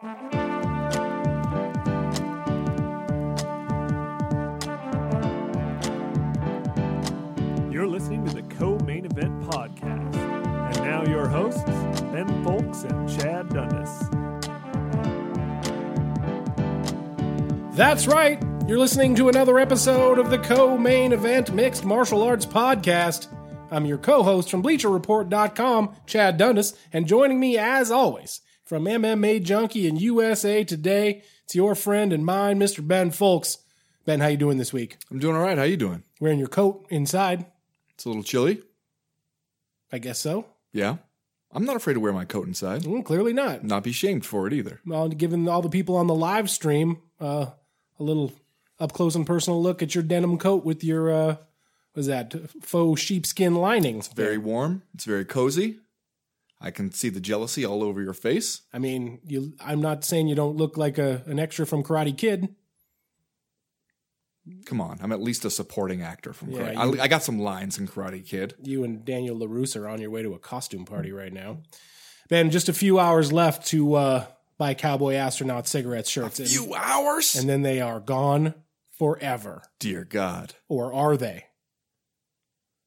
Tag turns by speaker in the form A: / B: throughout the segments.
A: You're listening to the Co Main Event Podcast. And now your hosts, Ben Fowlkes and Chad Dundas.
B: That's right. You're listening to another episode of the Co Main Event Mixed Martial Arts Podcast. I'm your co host from BleacherReport.com, Chad Dundas, and joining me as always from MMA Junkie and USA Today, it's your friend and mine, Mr. Ben Fowlkes. Ben, how you doing this week?
C: I'm doing all right. How you doing?
B: Wearing your coat inside?
C: It's a little chilly.
B: I guess so.
C: Yeah. I'm not afraid to wear my coat inside.
B: Mm, clearly not.
C: Not be shamed for it either.
B: Well, giving all the people on the live stream uh, a little up close and personal look at your denim coat with your uh, was that faux sheepskin lining.
C: It's Very warm. It's very cozy. I can see the jealousy all over your face.
B: I mean, you. I'm not saying you don't look like a an extra from Karate Kid.
C: Come on, I'm at least a supporting actor from
B: Yeah,
C: Karate.
B: you-
C: I, I got some lines in Karate Kid.
B: You and Daniel LaRusso are on your way to a costume party right now. Ben, just a few hours left to uh, buy cowboy astronaut cigarette shirts, and,
C: Few hours.
B: and then they are gone forever.
C: Dear God,
B: Or are they?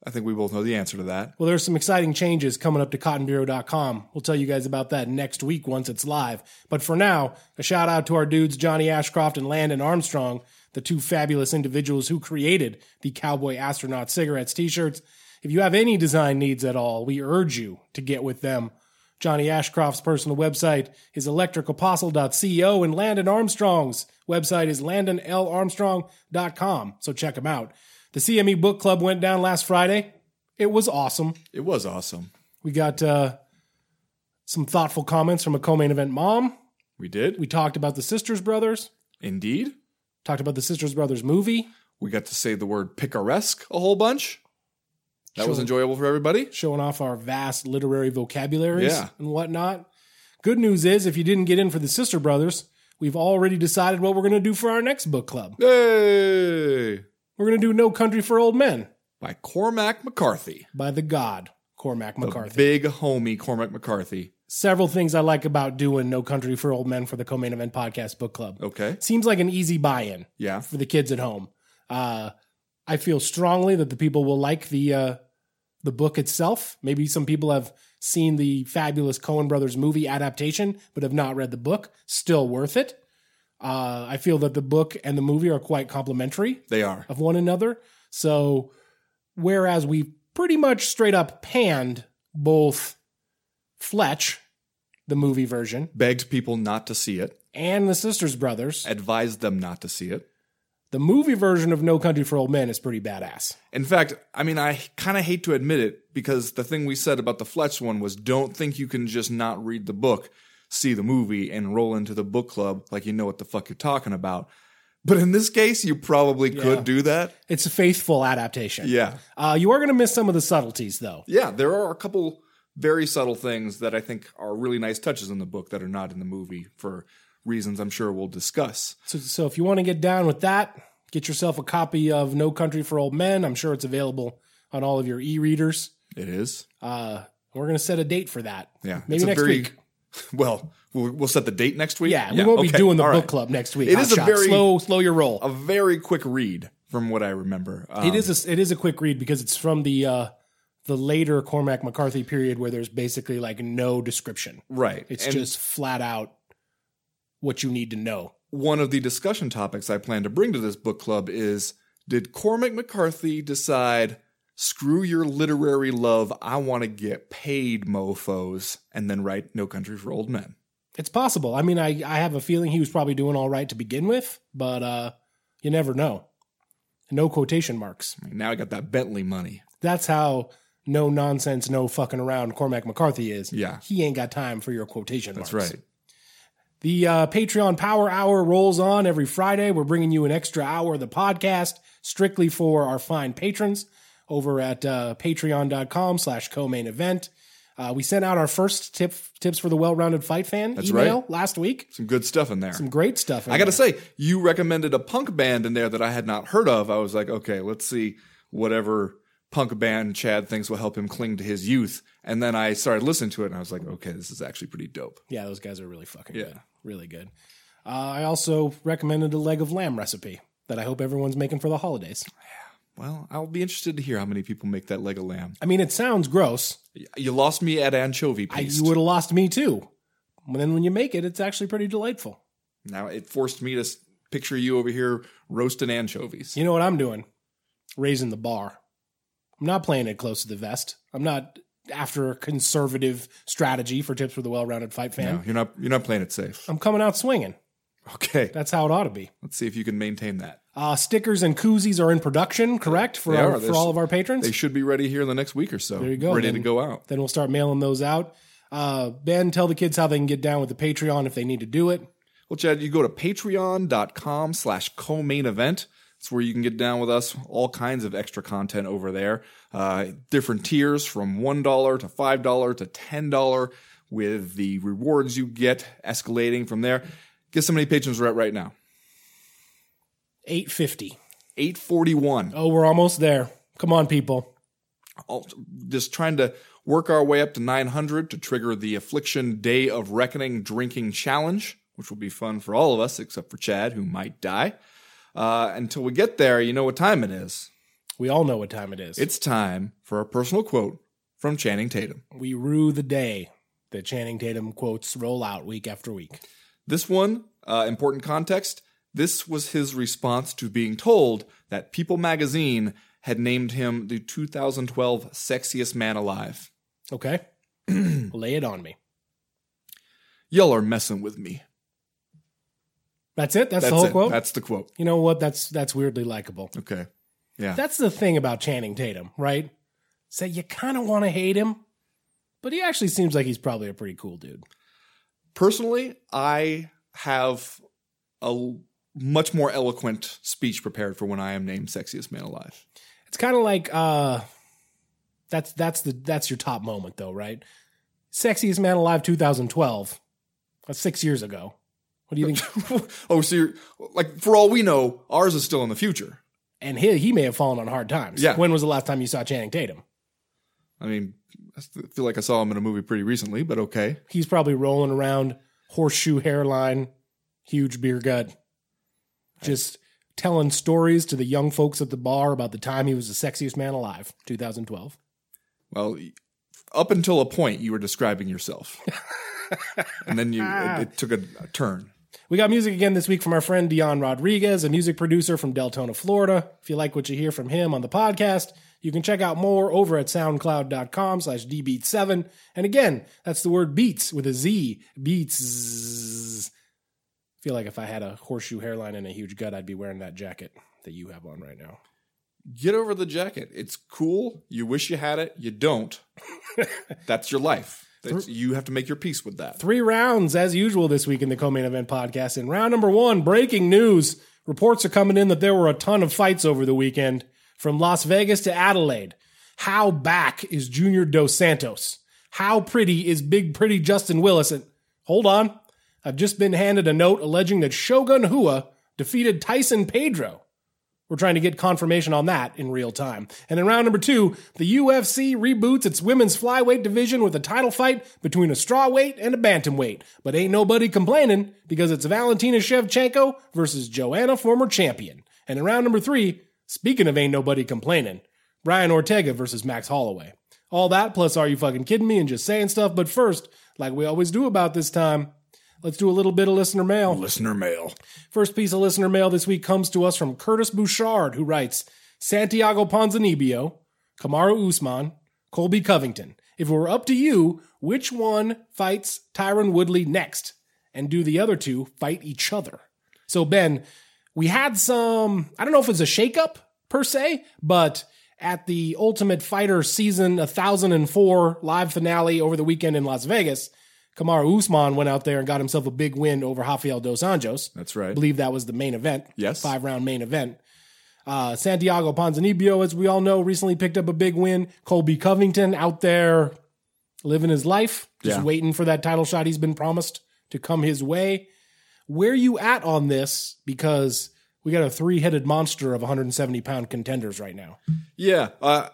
C: I think we both know the answer to that.
B: Well, there's some exciting changes coming up to cottonbureau.com. We'll tell you guys about that next week once it's live. But for now, a shout out to our dudes Johnny Ashcroft and Landon Armstrong, the two fabulous individuals who created the Cowboy Astronaut Cigarettes t-shirts. If you have any design needs at all, we urge you to get with them. Johnny Ashcroft's personal website is electricapostle.co and Landon Armstrong's website is landonlarmstrong.com. So check them out. The CME Book Club went down last Friday. It was awesome.
C: It was awesome.
B: We got uh, some thoughtful comments from a co-main event mom.
C: We did.
B: We talked about the Sisters Brothers.
C: Indeed.
B: Talked about the Sisters Brothers movie.
C: We got to say the word picaresque a whole bunch. That was enjoyable for everybody.
B: showing off our vast literary vocabularies
C: Yeah.
B: and whatnot. Good news is, if you didn't get in for the Sister Brothers, we've already decided what we're going to do for our next book club.
C: Hey!
B: We're going to do No Country for Old Men
C: By Cormac McCarthy.
B: by the God, Cormac
C: The
B: McCarthy.
C: big homie Cormac McCarthy.
B: Several things I like about doing No Country for Old Men for the Co-Main Event Podcast Book Club.
C: Okay.
B: Seems like an easy buy-in.
C: Yeah.
B: for the kids at home. Uh, I feel strongly that the people will like the uh, the book itself. Maybe some people have seen the fabulous Coen Brothers movie adaptation, but have not read the book. Still worth it. Uh, I feel that the book and the movie are quite complementary
C: They are.
B: of one another. So, whereas we pretty much straight up panned both Fletch, the movie version,
C: Begged people not to see it,
B: and the Sisters Brothers,
C: advised them not to see it.
B: the movie version of No Country for Old Men is pretty badass.
C: In fact, I mean, I kind of hate to admit it because the thing we said about the Fletch one was don't think you can just not read the book, see the movie, and roll into the book club like you know what the fuck you're talking about. But in this case, you probably
B: Yeah.
C: could do that.
B: It's a faithful adaptation.
C: Yeah.
B: Uh, you are going to miss some of the subtleties, though.
C: Yeah, there are a couple very subtle things that I think are really nice touches in the book that are not in the movie for reasons I'm sure we'll discuss.
B: So, so if you want to get down with that, get yourself a copy of No Country for Old Men. I'm sure it's available on all of your e-readers.
C: It is.
B: Uh, we're going to set a date for that.
C: Yeah.
B: Maybe
C: it's a
B: next
C: very,
B: week.
C: Well, we'll, we'll set the date next week.
B: Yeah, we won't be doing the book
C: right.
B: club next week.
C: It
B: Hot
C: is a
B: shot.
C: very-
B: slow, slow your roll.
C: A very quick read from what I remember. Um,
B: it is a, it is a quick read because it's from the uh, the later Cormac McCarthy period where there's basically like no description.
C: right.
B: It's
C: And
B: just flat out what you need to know.
C: one of the discussion topics I plan to bring to this book club is did Cormac McCarthy decide screw your literary love, I want to get paid mofos and then write No Country for Old Men?
B: It's possible. I mean, I, I have a feeling he was probably doing all right to begin with, but uh, you never know. No quotation marks.
C: Now I got that Bentley money.
B: That's how no nonsense, no fucking around Cormac McCarthy is.
C: Yeah.
B: He ain't got time for your quotation
C: That's
B: marks.
C: right.
B: The uh, Patreon Power Hour rolls on every Friday. We're bringing you an extra hour of the podcast strictly for our fine patrons over at uh, patreon.com slash co-main event. Uh, we sent out our first tip tips for the well-rounded fight fan
C: That's
B: email
C: right.
B: last week.
C: Some good stuff in there.
B: Some great stuff. in
C: I got to say, you recommended a punk band in there that I had not heard of. I was like, okay, let's see whatever punk band Chad thinks will help him cling to his youth. And then I started listening to it and I was like, okay, this is actually pretty dope.
B: Yeah, those guys are really fucking
C: Yeah.
B: good. Really good. Uh, I also recommended a leg of lamb recipe that I hope everyone's making for the holidays.
C: Well, I'll be interested to hear how many people make that leg of lamb.
B: I mean, it sounds gross.
C: You lost me at anchovy
B: I,
C: paste.
B: you would have lost me too. But then when you make it, it's actually pretty delightful.
C: now it forced me to s- picture you over here roasting anchovies.
B: You know what I'm doing? Raising the bar. I'm not playing it close to the vest. I'm not after a conservative strategy for tips for the well-rounded fight fan.
C: No, you're not. You're not playing it safe.
B: I'm coming out swinging.
C: Okay,
B: That's how it ought to be.
C: let's see if you can maintain that.
B: Uh, stickers and koozies are in production, correct? For
C: They
B: our,
C: are.
B: for all of our patrons.
C: They should be ready here in the next week or so.
B: There you go.
C: Ready
B: Then-
C: to go out.
B: then we'll start mailing those out. Uh, ben, tell the kids how they can get down with the Patreon if they need to do it.
C: Well, Chad, you go to patreon.com slash co-main event. It's where you can get down with us. All kinds of extra content over there. Uh, different tiers from $1 to $5 to $10 with the rewards you get escalating from there. Guess how many patrons we're at right now?
B: 850.
C: 841.
B: Oh, we're almost there. Come on, people.
C: all- just trying to work our way up to 900 to trigger the Affliction Day of Reckoning drinking challenge, which will be fun for all of us except for Chad, who might die. Uh, until we get there, you know what time it is.
B: We all know what time it is.
C: It's time for a personal quote from Channing Tatum.
B: we rue the day that Channing Tatum quotes roll out week after week.
C: This one, uh, important context. This was his response to being told that People magazine had named him the 2012 sexiest man alive.
B: Okay? Lay it on me.
C: Y'all are messing with me.
B: That's it? That's,
C: That's
B: the whole
C: it.
B: quote?
C: That's the quote.
B: you know what? That's that's weirdly likable.
C: Okay. Yeah.
B: That's the thing about Channing Tatum, right? So you kind of want to hate him, but he actually seems like he's probably a pretty cool dude.
C: Personally, I have a much more eloquent speech prepared for when I am named sexiest man alive.
B: It's kind of like uh that's that's the that's your top moment though, right? Sexiest Man Alive 2012. That's 6 years ago. What do you think?
C: oh, so you're like for all we know, ours is still in the future.
B: and he he may have fallen on hard times.
C: Yeah.
B: When was the last time you saw Channing Tatum?
C: I mean, I feel like I saw him in a movie pretty recently, but okay.
B: He's probably rolling around horseshoe hairline, huge beer gut, just telling stories to the young folks at the bar about the time he was the sexiest man alive, 2012.
C: Well, up until a point, you were describing yourself, and then you it, it took a, a turn.
B: We got music again this week from our friend Dion Rodriguez, a music producer from Deltona, Florida. If you like what you hear from him on the podcast, you can check out more over at soundcloud.com slash dbeatz7. And again, that's the word beats with a Z. Beats. I feel like if I had a horseshoe hairline and a huge gut, I'd be wearing that jacket that you have on right now.
C: Get over the jacket. It's cool. You wish you had it. You don't. That's your life. That's, you have to make your peace with that.
B: Three rounds as usual this week in the co-main event podcast. In round number one, breaking news. Reports are coming in that there were a ton of fights over the weekend from Las Vegas to Adelaide. How back is Junior Dos Santos? How pretty is big pretty Justin Willis? And hold on. I've just been handed a note alleging that Shogun Rua defeated Tyson Pedro. We're trying to get confirmation on that in real time. And in round number two, the UFC reboots its women's flyweight division with a title fight between a strawweight and a bantamweight. But ain't nobody complaining because it's Valentina Shevchenko versus Joanna, former champion. And in round number three, speaking of ain't nobody complaining, Brian Ortega versus Max Holloway. All that plus are you fucking kidding me and just saying stuff. But first, like we always do about this time, let's do a little bit of listener mail.
C: Listener mail.
B: First piece of listener mail this week comes to us from Curtis Bouchard, who writes Santiago Ponzinibbio, Kamaru Usman, Colby Covington. If it were up to you, which one fights Tyron Woodley next? And do the other two fight each other? So, Ben, we had some, I don't know if it's a shakeup per se, but at the Ultimate Fighter season 1004 live finale over the weekend in Las Vegas, Kamaru Usman went out there and got himself a big win over Rafael Dos Anjos.
C: That's right.
B: I believe that was the main event.
C: Yes.
B: Five round main event. Uh, Santiago Ponzinibbio, as we all know, recently picked up a big win. Colby Covington out there living his life, just
C: Yeah.
B: waiting for that title shot he's been promised to come his way. Where you at on this? Because we got a three headed monster of 170 pound contenders right now.
C: Yeah, uh,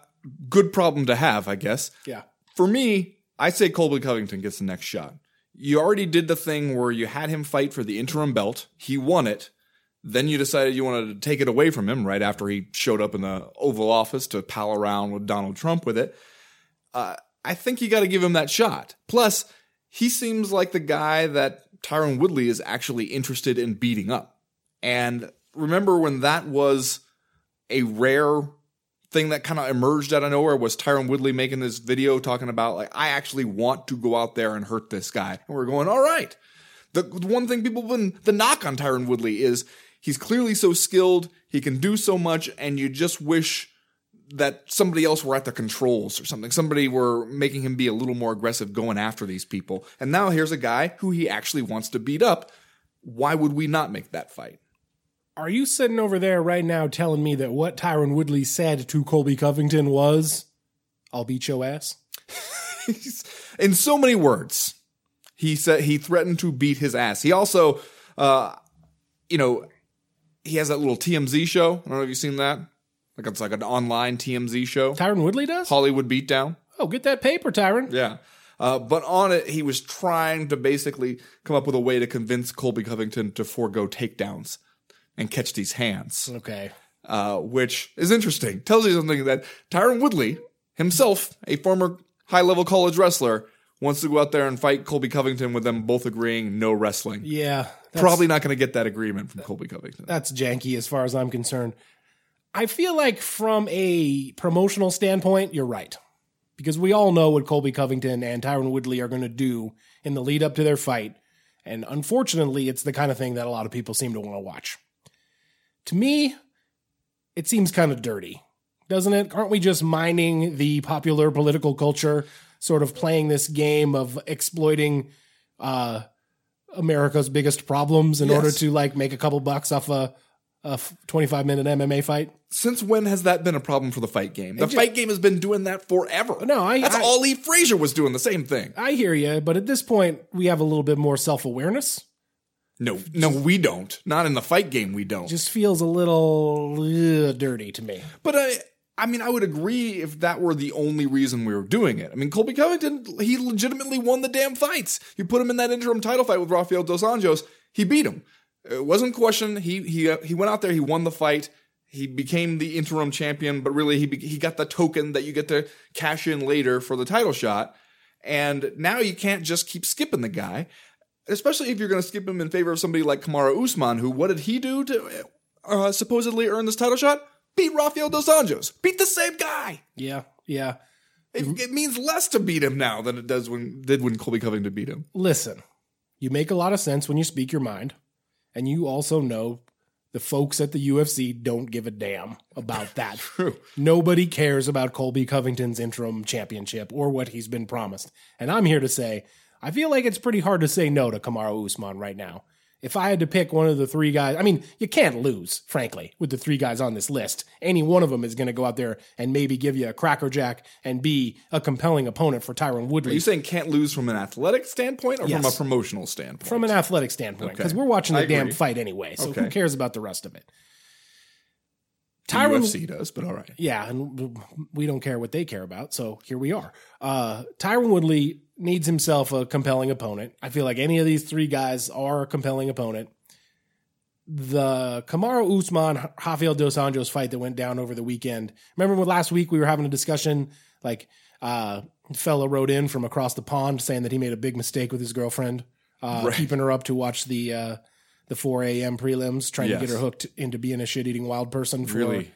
C: good problem to have, I guess.
B: Yeah.
C: For me, I say Colby Covington gets the next shot. You already did the thing where you had him fight for the interim belt. He won it. Then you decided you wanted to take it away from him right after he showed up in the Oval Office to pal around with Donald Trump with it. Uh, I think you got to give him that shot. Plus, he seems like the guy that Tyron Woodley is actually interested in beating up. And remember when that was a rare thing that kind of emerged out of nowhere was Tyron Woodley making this video talking about like I actually want to go out there and hurt this guy. And we're going, all right. The, the one thing people been the knock on Tyron Woodley is he's clearly so skilled, he can do so much, and you just wish that somebody else were at the controls or something. Somebody were making him be a little more aggressive going after these people. And now here's a guy who he actually wants to beat up. Why would we not make that fight?
B: Are you sitting over there right now telling me that what Tyron Woodley said to Colby Covington was, I'll beat your ass?
C: in so many words, he said he threatened to beat his ass. He also, uh, you know, he has that little TMZ show. I don't know if you've seen that. Like it's like an online TMZ show.
B: Tyron Woodley does?
C: Hollywood Beatdown.
B: Oh, get that paper, Tyron.
C: Yeah. Uh, but on it, he was trying to basically come up with a way to convince Colby Covington to forego takedowns and catch these hands,
B: Okay.
C: uh, which is interesting. Tells you something that Tyron Woodley himself, a former high level college wrestler, wants to go out there and fight Colby Covington with them both agreeing no wrestling.
B: Yeah.
C: Probably not going to get that agreement from Colby Covington.
B: That's janky as far as I'm concerned. I feel like from a promotional standpoint, you're right. Because we all know what Colby Covington and Tyron Woodley are going to do in the lead up to their fight. And unfortunately, it's the kind of thing that a lot of people seem to want to watch. To me, it seems kind of dirty, doesn't it? Aren't we just mining the popular political culture, sort of playing this game of exploiting uh, America's biggest problems in
C: Yes.
B: order to like make a couple bucks off a, a f- 25 minute MMA fight?
C: Since when has that been a problem for the fight game? The
B: ju-
C: fight game has been doing that forever.
B: No, I-
C: That's
B: I-
C: all Lee Frazier was doing the same thing.
B: I hear you, but at this point, we have a little bit more self awareness.
C: No, no, we don't. Not in the fight game, we don't.
B: Just feels a little ugh, dirty to me.
C: But I, I mean, I would agree if that were the only reason we were doing it. I mean, Colby Covington, he legitimately won the damn fights. You put him in that interim title fight with Rafael dos Anjos, he beat him. It wasn't question. He he uh, he went out there, he won the fight. He became the interim champion, but really he be, he got the token that you get to cash in later for the title shot. And now you can't just keep skipping the guy, especially if you're going to skip him in favor of somebody like Kamaru Usman, who what did he do to uh, supposedly earn this title shot? Beat Rafael dos Anjos. Beat the same guy.
B: Yeah, yeah.
C: It, it means less to beat him now than it does when did when Colby Covington beat him.
B: Listen, you make a lot of sense when you speak your mind, and you also know the folks at the UFC don't give a damn about that.
C: True.
B: Nobody cares about Colby Covington's interim championship or what he's been promised. And I'm here to say, I feel like it's pretty hard to say no to Kamaru Usman right now. If I had to pick one of the three guys, I mean, you can't lose, frankly, with the three guys on this list. Any one of them is going to go out there and maybe give you a crackerjack and be a compelling opponent for Tyron Woodley.
C: Are you saying can't lose from an athletic standpoint or from a promotional standpoint?
B: from an athletic standpoint because
C: Okay.
B: we're watching the damn fight anyway. So who cares about the rest of it?
C: The
B: Tyron,
C: UFC does, but all right.
B: yeah, and we don't care what they care about. So here we are. Uh, Tyron Woodley needs himself a compelling opponent. I feel like any of these three guys are a compelling opponent. The Kamaru Usman Rafael dos Anjos fight that went down over the weekend. Remember when last week we were having a discussion? Like, uh, fella wrote in from across the pond saying that he made a big mistake with his girlfriend, uh,
C: Right.
B: keeping her up to watch the uh, the 4 a.m. prelims, trying to get her hooked into being a shit eating wild person for
C: Really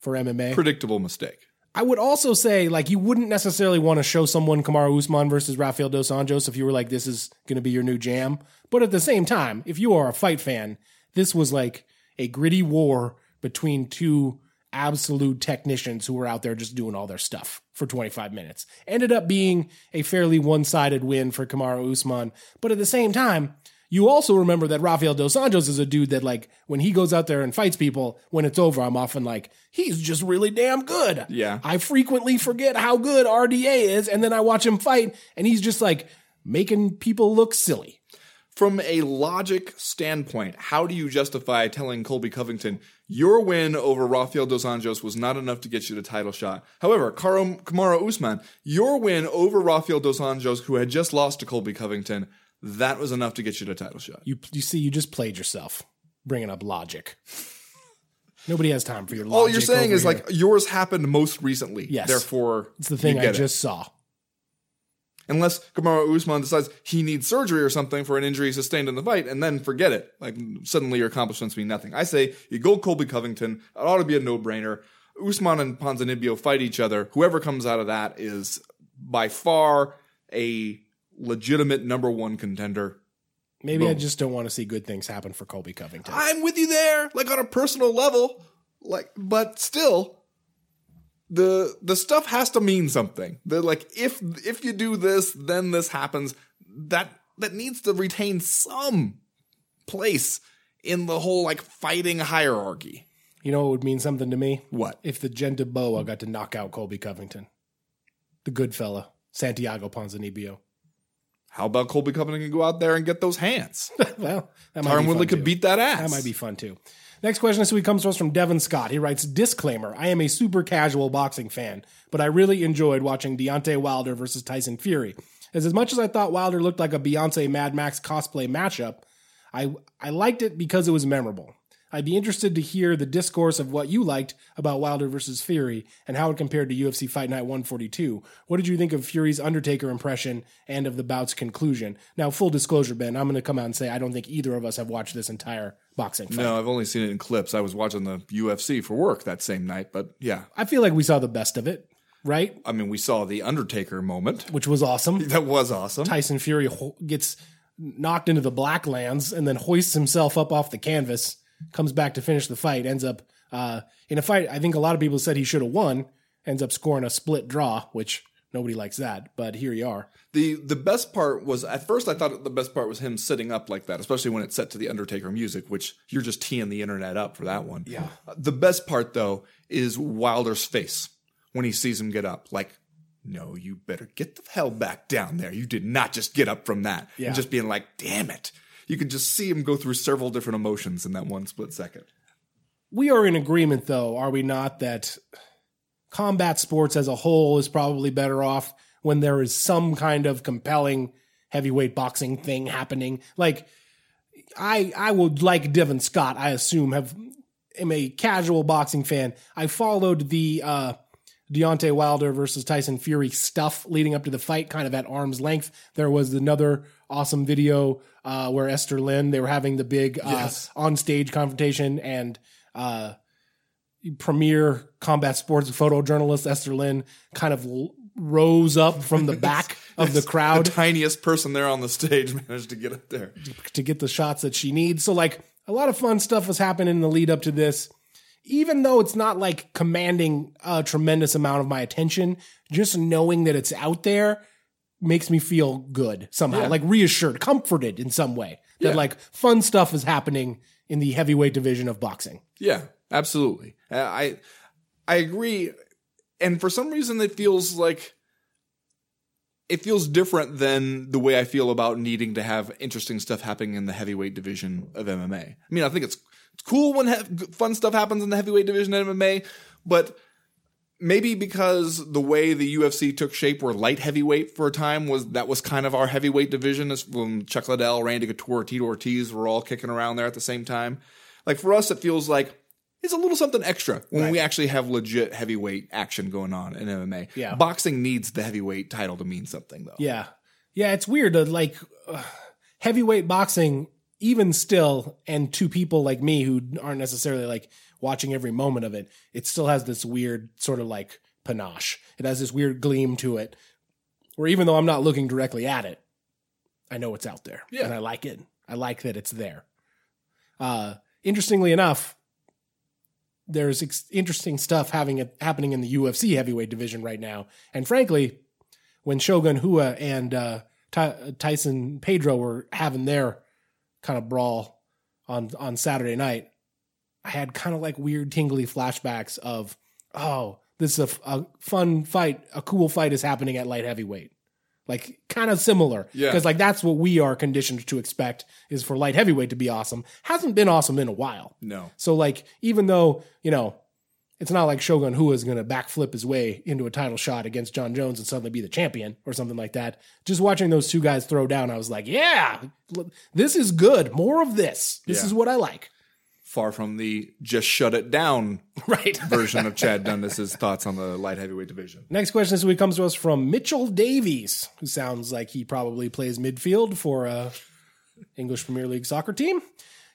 B: for MMA.
C: predictable mistake.
B: I would also say, like, you wouldn't necessarily want to show someone Kamaru Usman versus Rafael dos Anjos if you were like, this is going to be your new jam. But at the same time, if you are a fight fan, this was like a gritty war between two absolute technicians who were out there just doing all their stuff for 25 minutes. Ended up being a fairly one sided win for Kamaru Usman. But at the same time, you also remember that Rafael dos Anjos is a dude that, like, when he goes out there and fights people, when it's over, I'm often like, he's just really damn good.
C: Yeah.
B: I frequently forget how good RDA is, and then I watch him fight, and he's just like making people look silly.
C: from a logic standpoint, how do you justify telling Colby Covington your win over Rafael dos Anjos was not enough to get you the title shot? However, Karo, Kamaru Usman, your win over Rafael dos Anjos, who had just lost to Colby Covington, that was enough to get you the title shot.
B: You you see, you just played yourself, bringing up logic. Nobody has time for your logic.
C: All you're saying is
B: here.
C: like yours happened most recently.
B: Yes.
C: Therefore,
B: it's the thing I
C: it.
B: just saw.
C: unless Kamaru Usman decides he needs surgery or something for an injury sustained in the fight, and then forget it. Like suddenly your accomplishments mean nothing. I say you go Colby Covington. It ought to be a no brainer. Usman and Ponzinibbio fight each other. Whoever comes out of that is by far a legitimate number one contender.
B: Maybe I just don't want to see good things happen for Colby Covington.
C: I'm with you there, like on a personal level. Like, but still, the the stuff has to mean something. The like if if you do this, then this happens. That that needs to retain some place in the whole like fighting hierarchy.
B: You know what would mean something to me?
C: What?
B: If the Gente Boa got to knock out Colby Covington. The good fella, Santiago Ponzinibbio.
C: How about Colby Covington can go out there and get those hands?
B: well, that might
C: Tyron
B: be
C: Woodley could
B: too.
C: beat that ass.
B: That might be fun too. Next question this week comes to us from Devin Scott. He writes, Disclaimer, I am a super casual boxing fan, but I really enjoyed watching Deontay Wilder versus Tyson Fury. As, as much as I thought Wilder looked like a Beyonce Mad Max cosplay matchup, I, I liked it because it was memorable. I'd be interested to hear the discourse of what you liked about Wilder versus Fury and how it compared to UFC Fight Night 142. What did you think of Fury's Undertaker impression and of the bout's conclusion? Now, full disclosure, Ben, I'm going to come out and say I don't think either of us have watched this entire boxing fight.
C: No, I've only seen it in clips. I was watching the UFC for work that same night, but yeah.
B: I feel like we saw the best of it, right?
C: I mean, we saw the Undertaker moment.
B: Which was awesome.
C: That was awesome.
B: Tyson Fury ho- gets knocked into the Blacklands and then hoists himself up off the canvas, comes back to finish the fight, ends up uh, in a fight I think a lot of people said he should have won, ends up scoring a split draw, which nobody likes that, but here you are.
C: The the best part was at first I thought the best part was him sitting up like that, especially when it's set to the Undertaker music, which you're just teeing the internet up for that one.
B: Yeah.
C: The best part though is Wilder's face when he sees him get up. Like, no, you better get the hell back down there. You did not just get up from that.
B: Yeah.
C: And just being like, damn it. You could just see him go through several different emotions in that one split second.
B: We are in agreement, though, are we not, that combat sports as a whole is probably better off when there is some kind of compelling heavyweight boxing thing happening. Like, I I would like Devin Scott, I assume, have am a casual boxing fan. I followed the uh Deontay Wilder versus Tyson Fury stuff leading up to the fight, kind of at arm's length. There was another awesome video uh, where Esther Lin, they were having the big uh,
C: Yes.
B: on stage confrontation, and uh, premier combat sports photojournalist Esther Lin kind of l- rose up from the back of the crowd
C: The tiniest person there on the stage managed to get up there.
B: to get the shots that she needs. So like a lot of fun stuff was happening in the lead up to this. Even though it's not like commanding a tremendous amount of my attention, just knowing that it's out there makes me feel good somehow,
C: Yeah.
B: like reassured, comforted in some way that
C: Yeah.
B: like fun stuff is happening in the heavyweight division of boxing.
C: Yeah, absolutely. I I agree, and for some reason it feels like it feels different than the way I feel about needing to have interesting stuff happening in the heavyweight division of MMA. I mean, I think it's cool when he- fun stuff happens in the heavyweight division of MMA, but maybe because the way the UFC took shape where light heavyweight for a time was that was kind of our heavyweight division as when Chuck Liddell, Randy Couture, Tito Ortiz were all kicking around there at the same time. Like for us, it feels like it's a little something extra when we actually have legit heavyweight action going on in MMA.
B: Yeah.
C: Boxing needs the heavyweight title to mean something though.
B: Yeah. Yeah, it's weird to like uh, heavyweight boxing even still and to people like me who aren't necessarily like watching every moment of it, it still has this weird sort of like panache. It has this weird gleam to it where even though I'm not looking directly at it, I know it's out there
C: Yeah.
B: and I like it. I like that it's there. Uh interestingly enough, there's ex- interesting stuff having it happening in the UFC heavyweight division right now. And frankly, when Shogun Rua and uh, Ty- Tyson Pedro were having their kind of brawl on on Saturday night, I had kind of like weird tingly flashbacks of, oh, this is a fun fight, a cool fight is happening at light heavyweight. Like kind of similar.
C: Yeah.
B: Because like that's what we are conditioned to expect is for light heavyweight to be awesome. Hasn't been awesome in a while.
C: No.
B: So like even though, you know, it's not like Shogun Rua is going to backflip his way into a title shot against Jon Jones and suddenly be the champion or something like that. Just watching those two guys throw down, I was like, yeah, this is good. More of this. This
C: Yeah.
B: is what I like.
C: Far from the just shut it down
B: Right.
C: version of Chad Dundas's thoughts on the light heavyweight division.
B: Next question this week comes to us from Mitchell Davies, who sounds like he probably plays midfield for a English Premier League soccer team.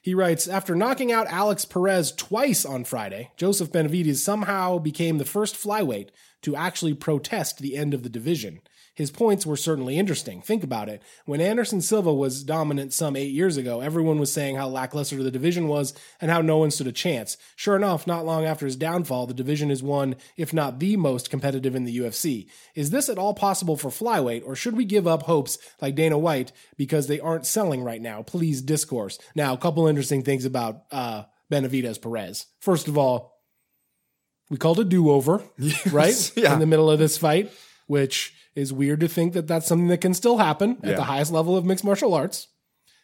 B: He writes After knocking out Alex Perez twice on Friday, Joseph Benavidez somehow became the first flyweight to actually protest the end of the division. His points were certainly interesting. Think about it. When Anderson Silva was dominant some eight years ago, everyone was saying how lackluster the division was and how no one stood a chance. Sure enough, not long after his downfall, the division is one, if not the most competitive in the UFC. Is this at all possible for flyweight, or should we give up hopes like Dana White because they aren't selling right now? Please discourse. Now, a couple interesting things about uh, Benavidez Perez. First of all, we called a do over, right?
C: yeah.
B: In the middle of this fight, which is weird to think that that's something that can still happen at the highest level of mixed martial arts.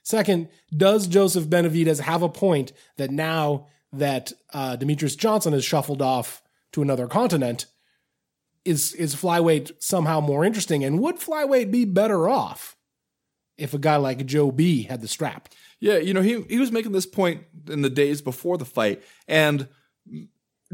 B: Second, does Joseph Benavidez have a point that now that uh, Demetrious Johnson has shuffled off to another continent, is is flyweight somehow more interesting? And would flyweight be better off if a guy like Joe B had the strap?
C: Yeah, you know, he he was making this point in the days before the fight and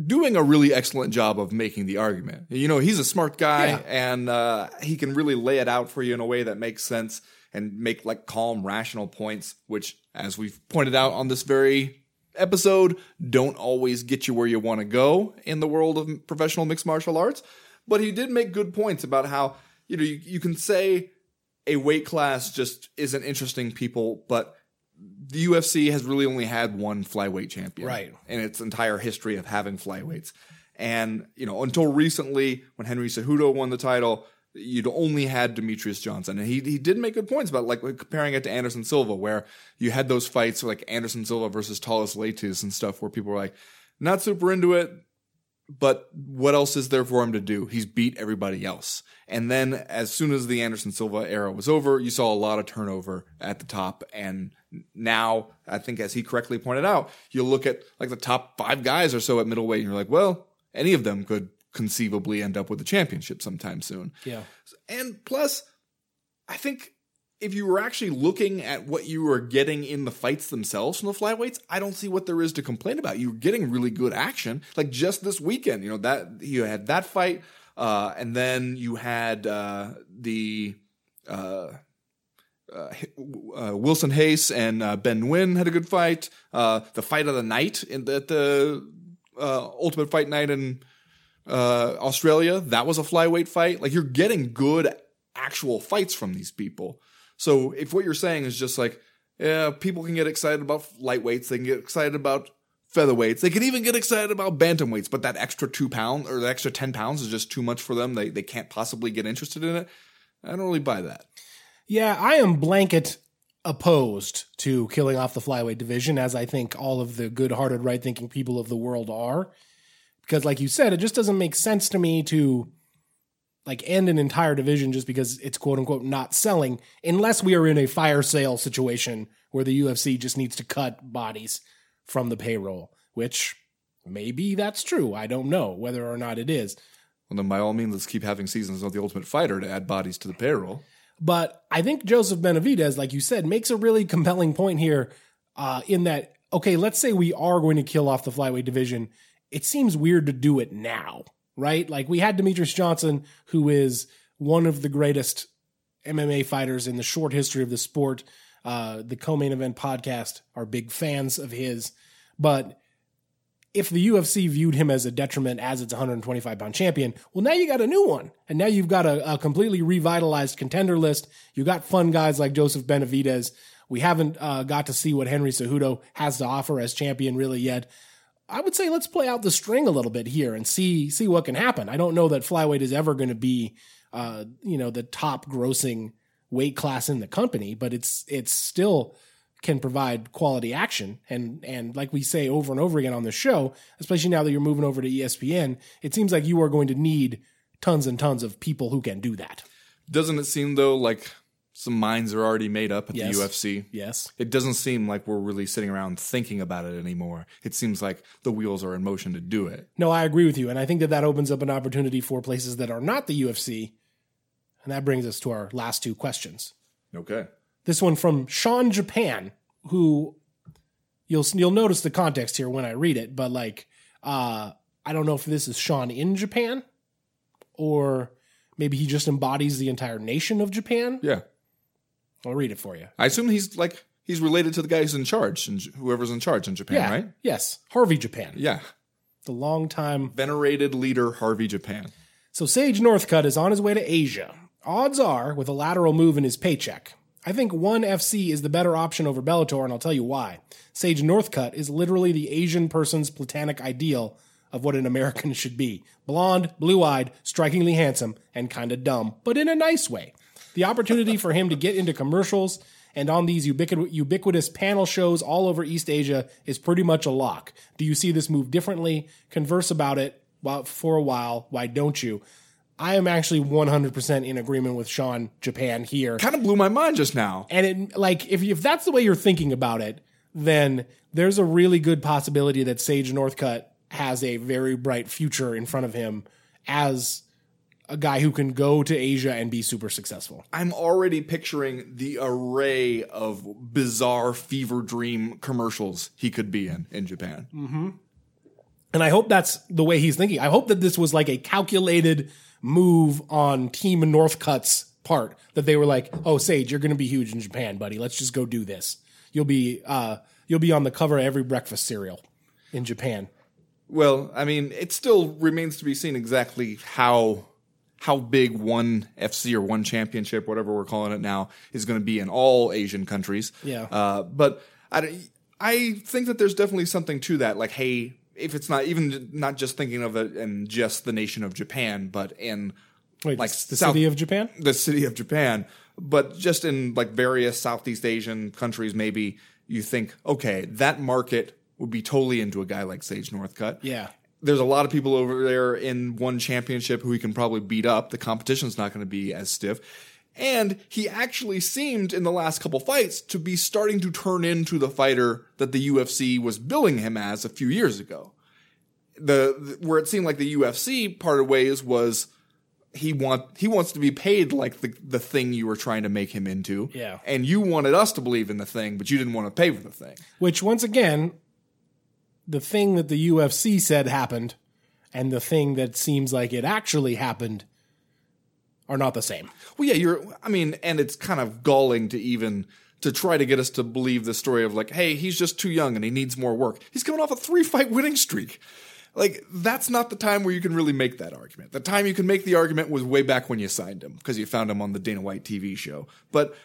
C: doing a really excellent job of making the argument. You know, he's a smart guy
B: Yeah.
C: and uh, he can really lay it out for you in a way that makes sense and make like calm, rational points, which, as we've pointed out on this very episode, don't always get you where you want to go in the world of professional mixed martial arts. But he did make good points about how, you know, you, you can say a weight class just isn't interesting people, but the UFC has really only had one flyweight champion,
B: Right.
C: In its entire history of having flyweights, and you know until recently, when Henry Cejudo won the title, you'd only had Demetrious Johnson, and he he did make good points about like comparing it to Anderson Silva, where you had those fights like Anderson Silva versus Thales Leites and stuff, where people were like not super into it, but what else is there for him to do? He's beat everybody else. And then as soon as the Anderson Silva era was over, you saw a lot of turnover at the top. And now, I think as he correctly pointed out, you look at like the top five guys or so at middleweight, and you're like, well, any of them could conceivably end up with the championship sometime soon.
B: Yeah.
C: And plus, I think if you were actually looking at what you were getting in the fights themselves from the flyweights, I don't see what there is to complain about. You were getting really good action. Like just this weekend, you know, that you had that fight, uh, and then you had uh, the uh, uh, uh, Wilson Reis and uh, Ben Nguyen had a good fight. The fight of the night in the, at the Ultimate Fight Night in Australia, that was a flyweight fight. Like you're getting good actual fights from these people. So if what you're saying is just like, yeah, people can get excited about lightweights, they can get excited about featherweights, they can even get excited about bantamweights, but that extra two pounds or the extra ten pounds is just too much for them. They they can't possibly get interested in it. I don't really buy that.
B: Yeah, I am blanket opposed to killing off the flyweight division, as I think all of the good hearted, right thinking people of the world are. Because, like you said, it just doesn't make sense to me to like end an entire division just because it's quote unquote not selling, unless we are in a fire sale situation where the UFC just needs to cut bodies from the payroll, which maybe that's true. I don't know whether or not it is.
C: Well, then by all means, let's keep having seasons of the Ultimate Fighter to add bodies to the payroll.
B: But I think Joseph Benavidez, like you said, makes a really compelling point here uh, in that, okay, let's say we are going to kill off the flyweight division. It seems weird to do it now, right? Like we had Demetrious Johnson, who is one of the greatest MMA fighters in the short history of the sport. Uh, the co-main event podcast are big fans of his, but if the UFC viewed him as a detriment as its 125 pound champion, well, now you got a new one. And now you've got a, a completely revitalized contender list. You got fun guys like Joseph Benavidez. We haven't uh, got to see what Henry Cejudo has to offer as champion really yet. I would say let's play out the string a little bit here and see see what can happen. I don't know that flyweight is ever going to be, uh, you know, the top grossing weight class in the company, but it's it's still can provide quality action and and like we say over and over again on the show especially now that you're moving over to ESPN it seems like you are going to need tons and tons of people who can do that
C: Doesn't it seem though like some minds are already made up at
B: Yes.
C: the UFC?
B: Yes.
C: It doesn't seem like we're really sitting around thinking about it anymore. It seems like the wheels are in motion to do it.
B: No, I agree with you. And I think that that opens up an opportunity for places that are not the UFC. And that brings us to our last two questions.
C: Okay.
B: This one from Sean Japan, who you'll you'll notice the context here when I read it, but like uh I don't know if this is Sean in Japan or maybe he just embodies the entire nation of Japan.
C: Yeah.
B: I'll read it for you.
C: I assume he's like he's related to the guy who's in charge and whoever's in charge in Japan,
B: Yeah.
C: right?
B: Yes. Harvey Japan.
C: Yeah.
B: The longtime
C: Venerated leader Harvey Japan.
B: So Sage Northcutt is on his way to Asia. Odds are, with a lateral move in his paycheck. I think ONE FC is the better option over Bellator, and I'll tell you why. Sage Northcutt is literally the Asian person's platonic ideal of what an American should be. Blonde, blue-eyed, strikingly handsome, and kinda dumb, but in a nice way. The opportunity for him to get into commercials and on these ubiqui- ubiquitous panel shows all over East Asia is pretty much a lock. Do you see this move differently? Converse about it while, for a while. Why don't you? I am actually 100% in agreement with Sean Japan here.
C: Kind of blew my mind just now.
B: And it like if if that's the way you're thinking about it, then there's a really good possibility that Sage Northcutt has a very bright future in front of him as a guy who can go to Asia and be super successful.
C: I'm already picturing the array of bizarre fever dream commercials he could be in in Japan.
B: And I hope that's the way he's thinking. I hope that this was like a calculated move on Team Northcutt's part. That they were like, "Oh, Sage, you're going to be huge in Japan, buddy. Let's just go do this. You'll be uh, you'll be on the cover of every breakfast cereal in Japan."
C: Well, I mean, it still remains to be seen exactly how how big one FC or one championship, whatever we're calling it now, is going to be in all Asian countries.
B: Yeah.
C: Uh, but I, I think that there's definitely something to that. Like, hey, if it's not even not just thinking of it in just the nation of Japan, but in
B: Wait,
C: like
B: the
C: South-
B: city of Japan?
C: the city of Japan, but just in like various Southeast Asian countries, maybe you think, okay, that market would be totally into a guy like Sage Northcutt.
B: Yeah.
C: There's a lot of people over there in one championship who he can probably beat up. The competition's not going to be as stiff. And he actually seemed in the last couple fights to be starting to turn into the fighter that the UFC was billing him as a few years ago. The, where it seemed like the UFC parted ways was he want he wants to be paid like the the thing you were trying to make him into.
B: Yeah.
C: And you wanted us to believe in the thing, but you didn't want to pay for the thing.
B: Which, once again, the thing that the UFC said happened and the thing that seems like it actually happened are not the same.
C: Well, yeah, you're. I mean, and it's kind of galling to even to try to get us to believe the story of like, hey, he's just too young and he needs more work. He's coming off a three fight winning streak. Like that's not the time where you can really make that argument. The time you can make the argument was way back when you signed him because you found him on the Dana White TV show. But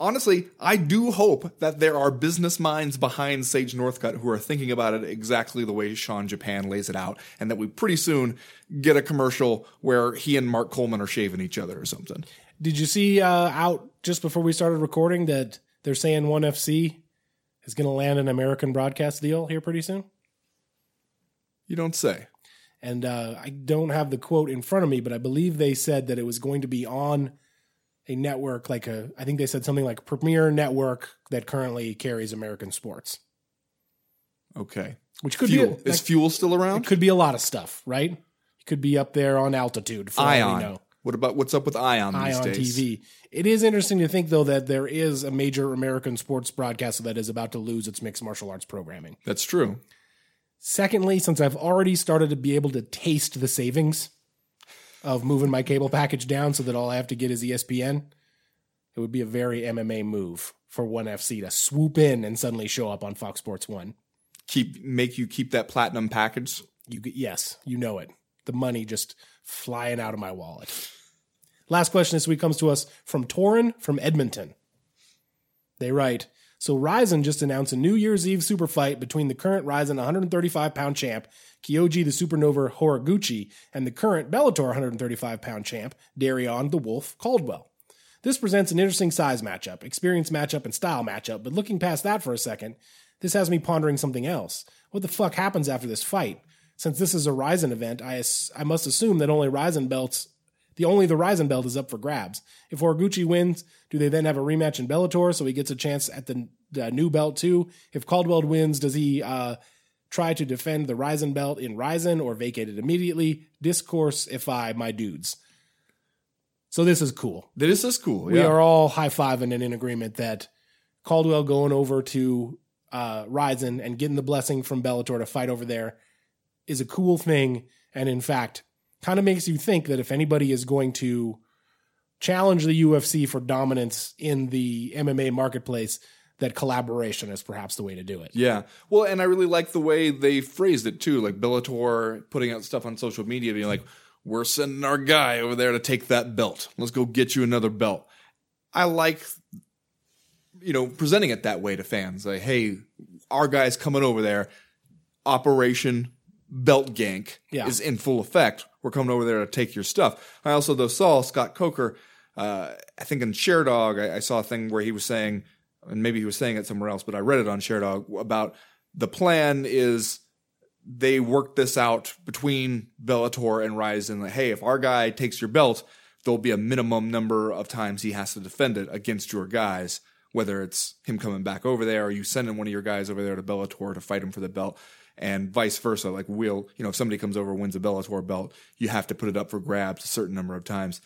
C: honestly, I do hope that there are business minds behind Sage Northcutt who are thinking about it exactly the way Sean Japan lays it out, and that we pretty soon get a commercial where he and Mark Coleman are shaving each other or something.
B: Did you see uh, out just before we started recording that they're saying ONE FC is going to land an American broadcast deal here pretty soon?
C: You don't say.
B: And uh, I don't have the quote in front of me, but I believe they said that it was going to be on a network like a, I think they said something like Premier Network that currently carries American sports,
C: Okay.
B: which could
C: Fuel.
B: be a,
C: Is fuel still around?
B: It could be a lot of stuff, right? It could be up there on altitude for all we
C: Ion.
B: know.
C: What about what's up with Ion these
B: Ion? TV. It is interesting to think though that there is a major American sports broadcaster that is about to lose its mixed martial arts programming.
C: That's true.
B: Secondly, since I've already started to be able to taste the savings of moving my cable package down so that all I have to get is ESPN, it would be a very MMA move for ONE FC to swoop in and suddenly show up on Fox Sports 1.
C: Keep make you keep that platinum package.
B: You yes, you know it. The money just flying out of my wallet. Last question this week comes to us from Torin from Edmonton. They write, so RIZIN just announced a New Year's Eve super fight between the current RIZIN 135 pound champ, Kyoji the Supernova Horiguchi, and the current Bellator 135 pound champ, Darrion the Wolf Caldwell. This presents an interesting size matchup, experience matchup, and style matchup, but looking past that for a second, this has me pondering something else. What the fuck happens after this fight? Since this is a RIZIN event, I, ass- I must assume that only RIZIN belts The only the RIZIN belt is up for grabs. If Horiguchi wins, do they then have a rematch in Bellator so he gets a chance at the, the new belt too? If Caldwell wins, does he uh, try to defend the RIZIN belt in RIZIN or vacate it immediately? Discourse if I, my dudes. So this is cool.
C: This is cool.
B: We are all high fiving and in agreement that Caldwell going over to uh, RIZIN and getting the blessing from Bellator to fight over there is a cool thing. And in fact, kind of makes you think that if anybody is going to challenge the UFC for dominance in the MMA marketplace, that collaboration is perhaps the way to do it.
C: Yeah. Well, and I really like the way they phrased it too. Like Bellator putting out stuff on social media, being like, we're sending our guy over there to take that belt. Let's go get you another belt. I like, you know, presenting it that way to fans. Like, hey, our guy's coming over there. Operation Belt Gank
B: Yeah.
C: is in full effect. We're coming over there to take your stuff. I also, though, saw Scott Coker, uh, I think in Sherdog, I, I saw a thing where he was saying, and maybe he was saying it somewhere else, but I read it on Sherdog about the plan is they worked this out between Bellator and RIZIN. Like, hey, if our guy takes your belt, there'll be a minimum number of times he has to defend it against your guys, whether it's him coming back over there or you sending one of your guys over there to Bellator to fight him for the belt. And vice versa. Like, we'll, you know, if somebody comes over and wins a Bellator belt, you have to put it up for grabs a certain number of times.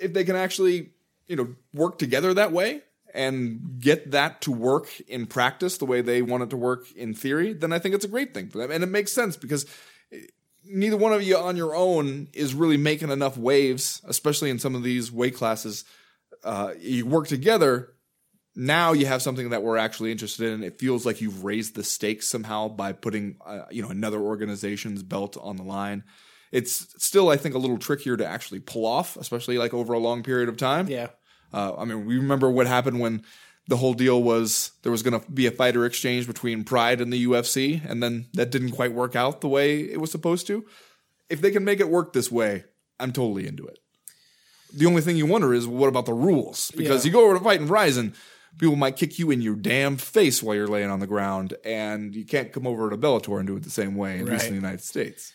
C: If they can actually, you know, work together that way and get that to work in practice the way they want it to work in theory, then I think it's a great thing for them. And it makes sense because neither one of you on your own is really making enough waves, especially in some of these weight classes. Uh, you work together. Now you have something that we're actually interested in. It feels like you've raised the stakes somehow by putting, uh, you know, another organization's belt on the line. It's still, I think, a little trickier to actually pull off, especially like over a long period of time.
B: Yeah.
C: Uh, I mean, we remember what happened when the whole deal was there was going to be a fighter exchange between Pride and the UFC, and then that didn't quite work out the way it was supposed to. If they can make it work this way, I'm totally into it. The only thing you wonder is what about the rules? Because
B: Yeah.
C: you go over to fight in RIZIN, people might kick you in your damn face while you're laying on the ground, and you can't come over to Bellator and do it the same way, at least in the United States.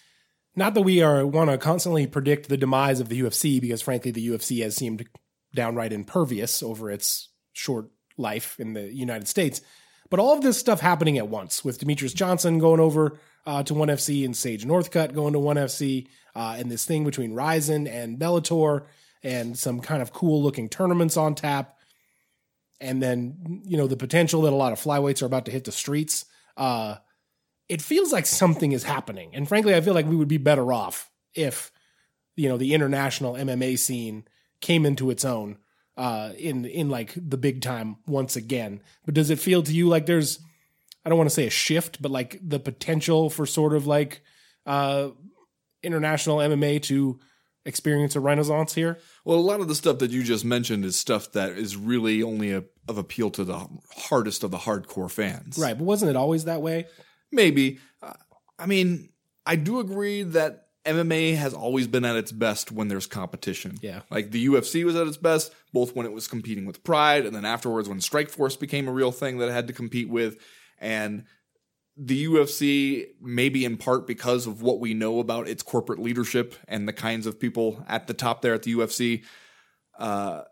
B: Not that we are want to constantly predict the demise of the UFC, because frankly, the UFC has seemed downright impervious over its short life in the United States. But all of this stuff happening at once, with Demetrious Johnson going over uh, to ONE FC and Sage Northcutt going to ONE FC, uh, and this thing between RIZIN and Bellator, and some kind of cool looking tournaments on tap, and then you know the potential that a lot of flyweights are about to hit the streets. Uh, it feels like something is happening. And frankly, I feel like we would be better off if, you know, the international MMA scene came into its own uh, in in like the big time once again. But does it feel to you like there's, I don't want to say a shift, but like the potential for sort of like uh, international MMA to experience a renaissance here?
C: Well, a lot of the stuff that you just mentioned is stuff that is really only a, of appeal to the hardest of the hardcore fans.
B: Right. But wasn't it always that way?
C: Maybe. Uh, I mean, I do agree that MMA has always been at its best when there's competition.
B: Yeah.
C: Like the UFC was at its best, both when it was competing with Pride and then afterwards when Strikeforce became a real thing that it had to compete with. And the UFC, maybe in part because of what we know about its corporate leadership and the kinds of people at the top there at the UFC, uh,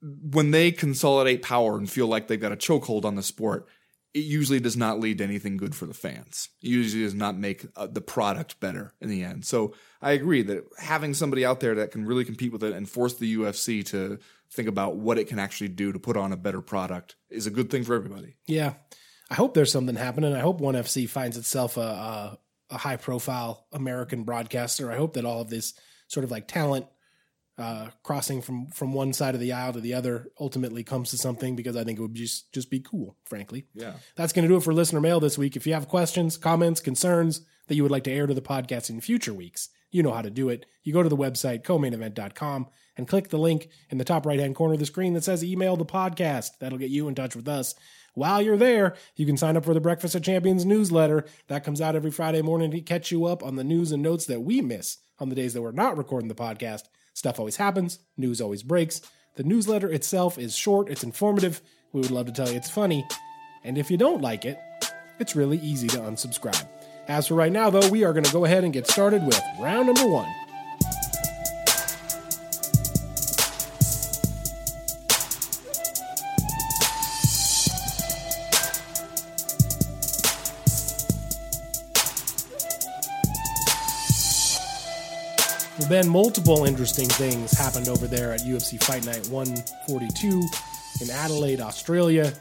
C: when they consolidate power and feel like they've got a chokehold on the sport, it usually does not lead to anything good for the fans. It usually does not make uh, the product better in the end. So I agree that having somebody out there that can really compete with it and force the UFC to think about what it can actually do to put on a better product is a good thing for everybody.
B: Yeah. I hope there's something happening. I hope ONE FC finds itself a, a, a high profile American broadcaster. I hope that all of this sort of like talent uh, crossing from from one side of the aisle to the other ultimately comes to something because I think it would just just be cool, frankly.
C: Yeah.
B: That's going to do it for listener mail this week. If you have questions, comments, concerns that you would like to air to the podcast in future weeks, you know how to do it. You go to the website, comainevent.com, and click the link in the top right hand corner of the screen that says email the podcast. That'll get you in touch with us. While you're there, you can sign up for the Breakfast of Champions newsletter. That comes out every Friday morning to catch you up on the news and notes that we miss on the days that we're not recording the podcast. Stuff always happens, news always breaks. The newsletter itself is short, it's informative. We would love to tell you it's funny. And if you don't like it, it's really easy to unsubscribe. As for right now, though, we are going to go ahead and get started with round number one. Well, Ben, multiple interesting things happened over there at UFC Fight Night 142 in Adelaide, Australia.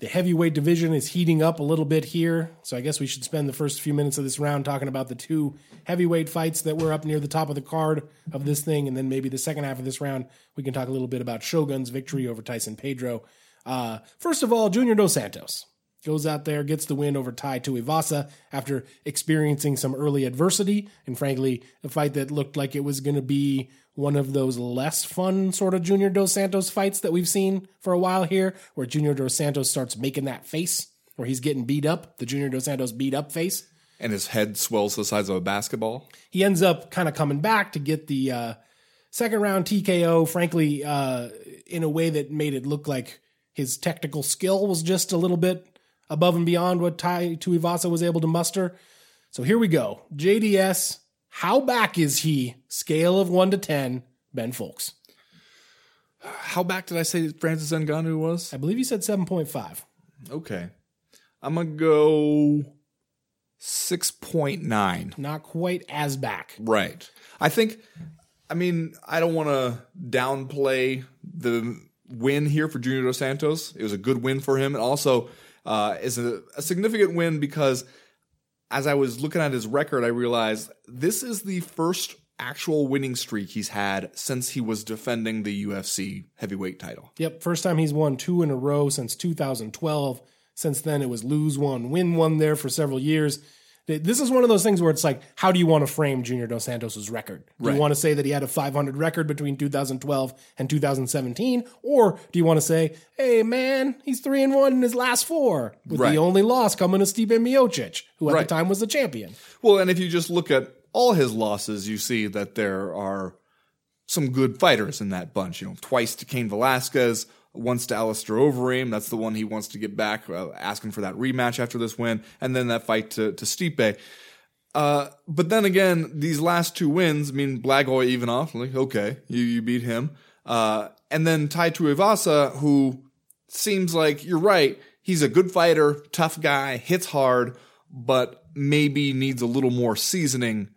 B: The heavyweight division is heating up a little bit here, so I guess we should spend the first few minutes of this round talking about the two heavyweight fights that were up near the top of the card of this thing, and then maybe the second half of this round we can talk a little bit about Shogun's victory over Tyson Pedro. Uh, first of all, Junior Dos Santos goes out there, gets the win over Tai Tuivasa after experiencing some early adversity, and frankly, a fight that looked like it was going to be one of those less fun sort of Junior Dos Santos fights that we've seen for a while here, where Junior Dos Santos starts making that face, where he's getting beat up, the Junior Dos Santos beat up face.
C: And his head swells the size of a basketball.
B: He ends up kind of coming back to get the uh, second round TKO, frankly, uh, in a way that made it look like his technical skill was just a little bit above and beyond what Tai Tuivasa was able to muster. So here we go. JDS, how back is he? Scale of 1 to 10, Ben Fowlkes.
C: How back did I say Francis Ngannou was?
B: I believe you said 7.5.
C: Okay. I'm going to go 6.9.
B: Not quite as back.
C: Right. I think, I mean, I don't want to downplay the win here for Junior Dos Santos. It was a good win for him. And also, uh, is a, a significant win because as I was looking at his record, I realized this is the first actual winning streak he's had since he was defending the UFC heavyweight title.
B: Yep, first time he's won two in a row since 2012. Since then, it was lose one, win one there for several years. This is one of those things where it's like, how do you want to frame Junior Dos Santos' record? Do
C: Right.
B: you want to say that he had a 500 record between 2012 and 2017, or do you want to say, hey man, he's three and one in his last four, with
C: Right.
B: the only loss coming to Stipe Miocic, who at
C: Right.
B: the time was the champion?
C: Well, and if you just look at all his losses, you see that there are some good fighters in that bunch. You know, twice to Cain Velasquez, once to Alistair Overeem. That's the one he wants to get back, uh, asking for that rematch after this win, and then that fight to to Stipe. Uh, but then again, these last two wins, I mean, Blagoy Ivanov, like, okay, you, you beat him. Uh, and then Tai Tuivasa, who seems like, you're right, he's a good fighter, tough guy, hits hard, but maybe needs a little more seasoning.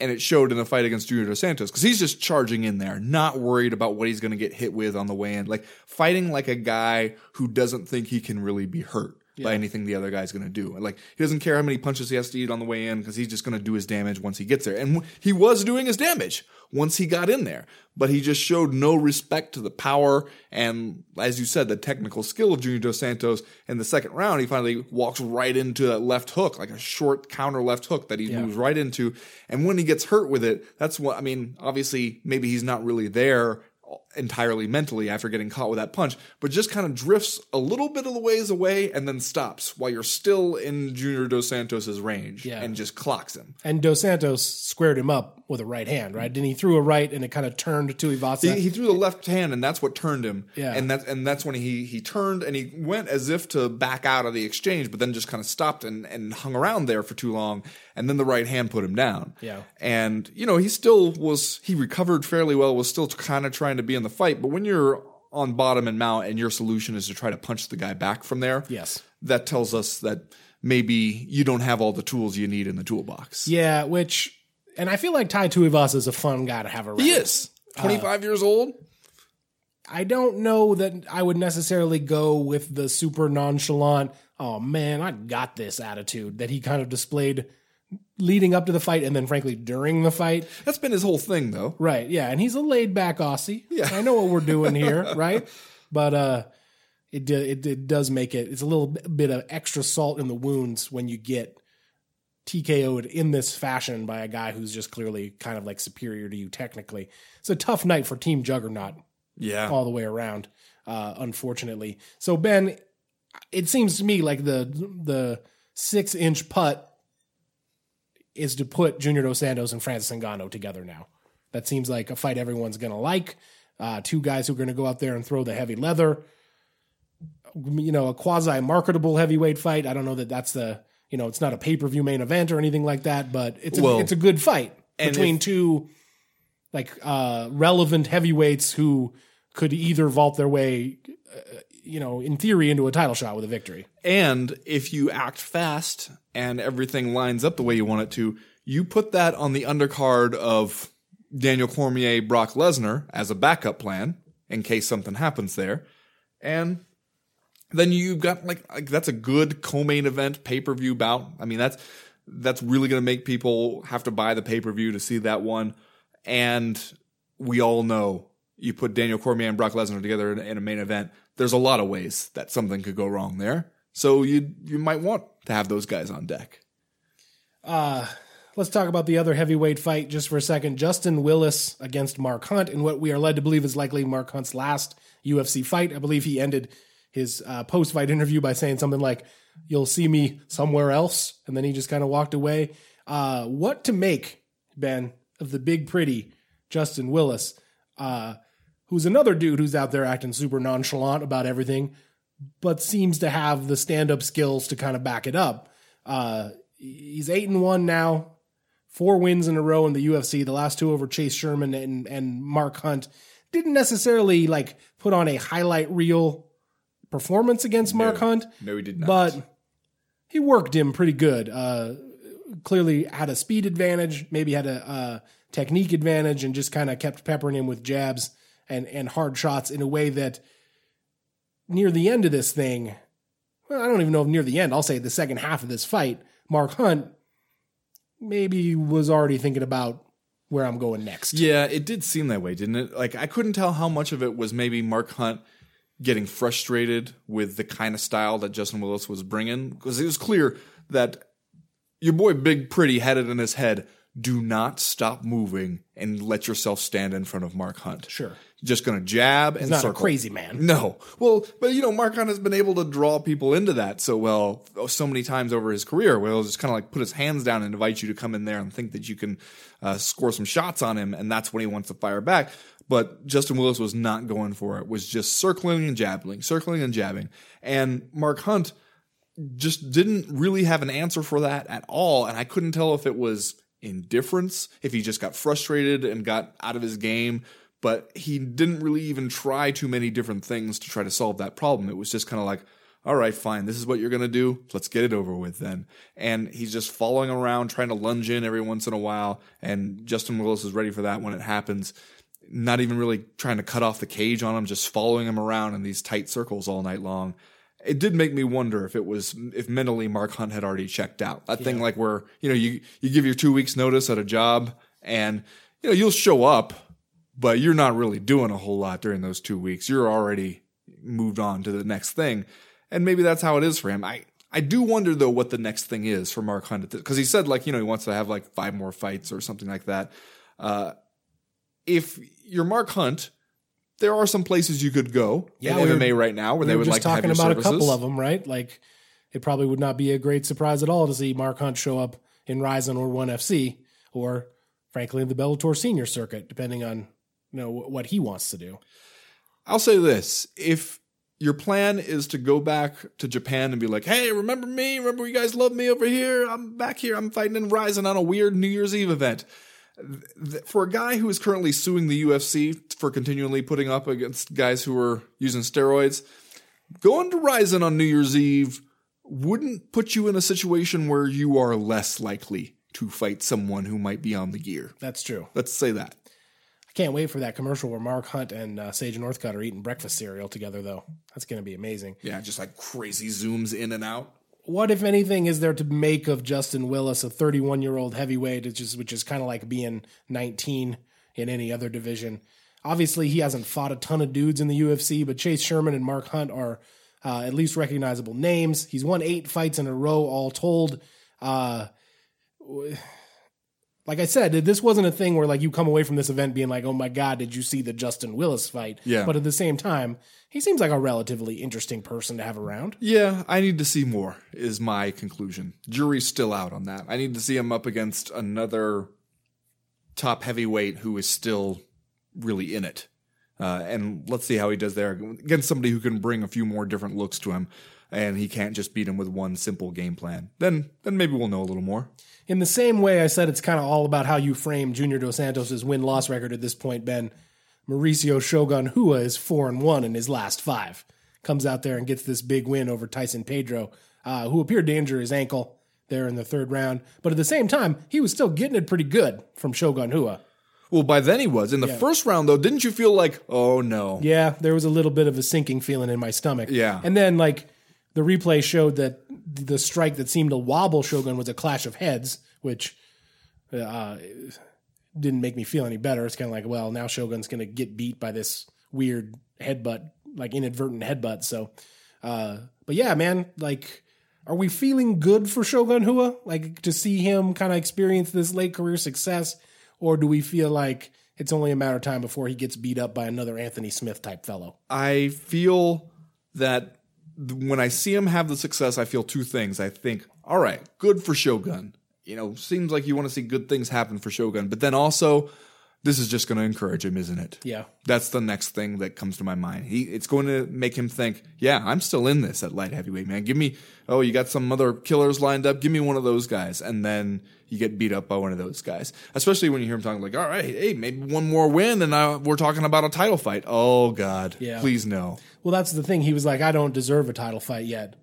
C: And it showed in the fight against Junior Dos Santos because he's just charging in there, not worried about what he's going to get hit with on the way in. Like fighting like a guy who doesn't think he can really be hurt by anything the other guy's going to do. Like he doesn't care how many punches he has to eat on the way in because he's just going to do his damage once he gets there. And w- he was doing his damage once he got in there, but he just showed no respect to the power and, as you said, the technical skill of Junior Dos Santos. In the second round, he finally walks right into that left hook, like a short counter left hook that he moves right into. And when he gets hurt with it, that's what I mean. Obviously, maybe he's not really there entirely mentally after getting caught with that punch, but just kind of drifts a little bit of the ways away and then stops while you're still in Junior Dos Santos's range
B: Yeah.
C: and just clocks him.
B: And Dos Santos squared him up with a right hand, right? Then he threw a right and it kind of turned to Ivasa.
C: He, he threw the left hand, and that's what turned him.
B: Yeah.
C: and that's and that's when he he turned and he went as if to back out of the exchange, but then just kind of stopped and and hung around there for too long, and then the right hand put him down.
B: Yeah.
C: and you know he still was he recovered fairly well, was still kind of trying to be in the fight, but when you're on bottom and mount and your solution is to try to punch the guy back from there,
B: Yes.
C: that tells us that maybe you don't have all the tools you need in the toolbox.
B: yeah, which, and I feel like Tai Tuivasa is a fun guy to have around.
C: He is uh, twenty five years old.
B: I don't know that I would necessarily go with the super nonchalant, oh man, I got this attitude that he kind of displayed leading up to the fight and then frankly during the fight.
C: That's been his whole thing, though.
B: Right, yeah, and he's a laid back Aussie.
C: Yeah.
B: I know what we're doing here, right? But uh it, it it does make it it's a little bit of extra salt in the wounds when you get TKO'd in this fashion by a guy who's just clearly kind of like superior to you technically. It's a tough night for Team Juggernaut
C: Yeah,
B: all the way around, uh, unfortunately. So Ben, it seems to me like the the six inch putt is to put Junior Dos Santos and Francis Ngannou together now. That seems like a fight everyone's gonna like. Uh, two guys who are gonna go out there and throw the heavy leather. You know, a quasi marketable heavyweight fight. I don't know that that's the you know it's not a pay per view main event or anything like that, but it's a,
C: Well,
B: it's a good fight between
C: if-
B: two like uh relevant heavyweights who could either vault their way uh, you know in theory into a title shot with a victory
C: And if you act fast and everything lines up the way you want it to, you put that on the undercard of Daniel Cormier, Brock Lesnar as a backup plan in case something happens there. And then you've got like, like that's a good co-main event pay-per-view bout. I mean, that's that's really going to make people have to buy the pay-per-view to see that one. And we all know you put Daniel Cormier and Brock Lesnar together in, in a main event. There's a lot of ways that something could go wrong there. So you you might want to have those guys on deck.
B: Uh, let's talk about the other heavyweight fight just for a second. Justin Willis against Mark Hunt in what we are led to believe is likely Mark Hunt's last UFC fight. I believe he ended his uh, post fight interview by saying something like, You'll see me somewhere else. And then he just kind of walked away. Uh, what to make, Ben, of the big pretty Justin Willis, uh, who's another dude who's out there acting super nonchalant about everything, but seems to have the stand up skills to kind of back it up. Uh, he's eight and one now, four wins in a row in the UFC. The last two over Chase Sherman and and Mark Hunt didn't necessarily like put on a highlight reel performance against Mark
C: No.
B: Hunt.
C: No, he did not.
B: But he worked him pretty good. Uh, clearly had a speed advantage, maybe had a uh, technique advantage, and just kind of kept peppering him with jabs and and hard shots in a way that near the end of this thing, well, I don't even know if near the end. I'll say the second half of this fight, Mark Hunt maybe was already thinking about where I'm going next.
C: Yeah, it did seem that way, didn't it? Like I couldn't tell how much of it was maybe Mark Hunt getting frustrated with the kind of style that Justin Willis was bringing because it was clear that your boy Big Pretty had it in his head. Do not stop moving and let yourself stand in front of Mark Hunt.
B: Sure.
C: Just gonna jab and
B: He's not a
C: circle.
B: crazy man.
C: No. Well, but you know, Mark Hunt has been able to draw people into that so well so many times over his career where he'll just kind of like put his hands down and invite you to come in there and think that you can uh, score some shots on him, and that's when he wants to fire back. But Justin Willis was not going for it, was just circling and jabbing, circling and jabbing. And Mark Hunt just didn't really have an answer for that at all. And I couldn't tell if it was indifference, if he just got frustrated and got out of his game. But he didn't really even try too many different things to try to solve that problem. It was just kind of like, all right, fine, this is what you're going to do. Let's get it over with then. And he's just following around, trying to lunge in every once in a while. And Justin Willis is ready for that when it happens. Not even really trying to cut off the cage on him, just following him around in these tight circles all night long it did make me wonder if it was if mentally Mark Hunt had already checked out. That thing like where you know you you give your two weeks notice at a job and you know you'll show up, but you're not really doing a whole lot during those two weeks. You're already moved on to the next thing, and maybe that's how it is for him. I. I do wonder though what the next thing is for Mark Hunt because he said like you know he wants to have like five more fights or something like that. Uh, if you're Mark Hunt, there are some places you could go
B: Yeah,
C: in
B: we were-
C: MMA right now where
B: We
C: they
B: were
C: would
B: just
C: like to have
B: talking
C: your
B: about
C: services.
B: a couple of them, right? Like it probably would not be a great surprise at all to see Mark Hunt show up in RIZIN or One FC, or frankly in the Bellator Senior Circuit, depending on you know what he wants to do.
C: I'll say this: if your plan is to go back to Japan and be like, "Hey, remember me? Remember you guys love me over here? I'm back here. I'm fighting in RIZIN on a weird New Year's Eve event." Th- For a guy who is currently suing the UFC for continually putting up against guys who are using steroids, going to RIZIN on New Year's Eve wouldn't put you in a situation where you are less likely to fight someone who might be on the gear.
B: That's true.
C: Let's say that.
B: I can't wait for that commercial where Mark Hunt and uh, Sage Northcutt are eating breakfast cereal together, though. That's going to be amazing.
C: Yeah, just like crazy zooms in and out.
B: What, if anything, is there to make of Justin Willis, a 31 year old heavyweight, which is, which is kind of like being 19 in any other division? Obviously, he hasn't fought a ton of dudes in the UFC, but Chase Sherman and Mark Hunt are uh, at least recognizable names. He's won eight fights in a row, all told. Uh, like I said, this wasn't a thing where like you come away from this event being like, "Oh my god, did you see the Justin Willis fight?"
C: Yeah.
B: But at the same time, he seems like a relatively interesting person to have around.
C: Yeah, I need to see more, is my conclusion. Jury's still out on that. I need to see him up against another top heavyweight who is still really in it. Uh, and let's see how he does there against somebody who can bring a few more different looks to him, and he can't just beat him with one simple game plan. Then, then maybe we'll know a little more.
B: In the same way, I said it's kind of all about how you frame Junior Dos Santos' win loss record at this point, Ben. Mauricio Shogun Rua is 4 and 1 in his last five. Comes out there and gets this big win over Tyson Pedro, uh, who appeared to injure his ankle there in the third round. But at the same time, he was still getting it pretty good from Shogun Rua.
C: Well, by then he was. In the
B: Yeah.
C: first round, though, didn't you feel like, oh no?
B: Yeah, there was a little bit of a sinking feeling in my stomach.
C: Yeah.
B: And then like the replay showed that the strike that seemed to wobble Shogun was a clash of heads, which uh, didn't make me feel any better. It's kind of like, well, now Shogun's going to get beat by this weird headbutt, like inadvertent headbutt. So, uh, but yeah, man, like, are we feeling good for Shogun Rua? Like to see him kind of experience this late career success, or do we feel like it's only a matter of time before he gets beat up by another Anthony Smith type fellow?
C: I feel that th- when I see him have the success, I feel two things. I think, all right, good for Shogun. You know, seems like you want to see good things happen for Shogun, but then also, this is just going to encourage him, isn't it?
B: Yeah.
C: That's the next thing that comes to my mind. He, it's going to make him think, yeah, I'm still in this at light heavyweight, man. Give me, oh, you got some other killers lined up. Give me one of those guys. And then you get beat up by one of those guys. Especially when you hear him talking like, all right, hey, maybe one more win and I, we're talking about a title fight. Oh, God.
B: Yeah.
C: Please no.
B: Well, that's the thing. He was like, I don't deserve a title fight yet.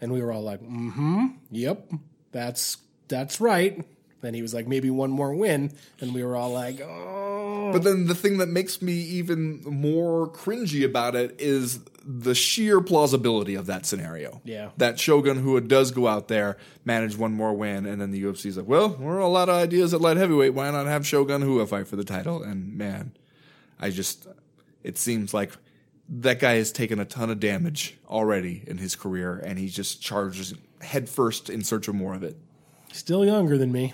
B: And we were all like, mm hmm. Yep. That's that's right. Then he was like, maybe one more win. And we were all like, oh.
C: But then the thing that makes me even more cringy about it is the sheer plausibility of that scenario.
B: Yeah.
C: That Shogun who does go out there, manage one more win, and then the UFC's like, well, we're a lot of ideas at light heavyweight. Why not have Shogun Rua fight for the title? And man, I just, it seems like that guy has taken a ton of damage already in his career, and he just charges headfirst in search of more of it.
B: Still younger than me.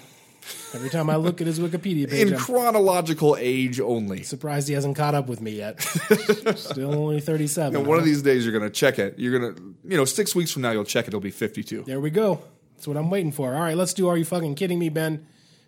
B: Every time I look at his Wikipedia page,
C: In
B: I'm
C: chronological age only.
B: surprised he hasn't caught up with me yet. Still only 37.
C: And one of these days you're going to check it. You're going to, you know, six weeks from now you'll check it. It'll be 52.
B: There we go. That's what I'm waiting for. All right, let's do Are You Fucking Kidding Me, Ben?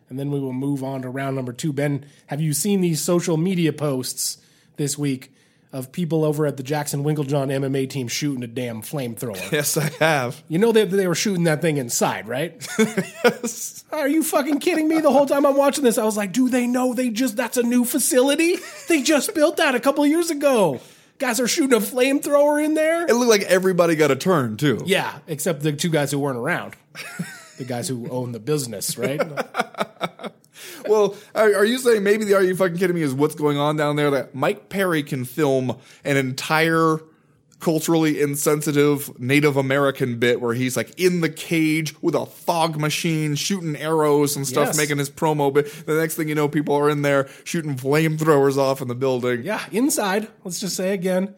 B: And then we will move on to round number two. Ben, have you seen these social media posts this week of people over at the Jackson Winkeljohn MMA team shooting a damn flamethrower?
C: Yes, I have.
B: You know that they were shooting that thing inside, right? yes. Are you fucking kidding me? The whole time I'm watching this, I was like, do they know they just, that's a new facility? They just built that a couple of years ago. Guys are shooting a flamethrower in there?
C: It looked like everybody got a turn too.
B: Yeah, except the two guys who weren't around. the guys who own the business, right?
C: Well, are, are you saying maybe the Are You Fucking Kidding Me is what's going on down there? That Mike Perry can film an entire culturally insensitive Native American bit where he's like in the cage with a fog machine shooting arrows and stuff,
B: Yes.
C: making his promo. But the next thing you know, people are in there shooting flamethrowers off in the building.
B: Yeah, inside. Let's just say again.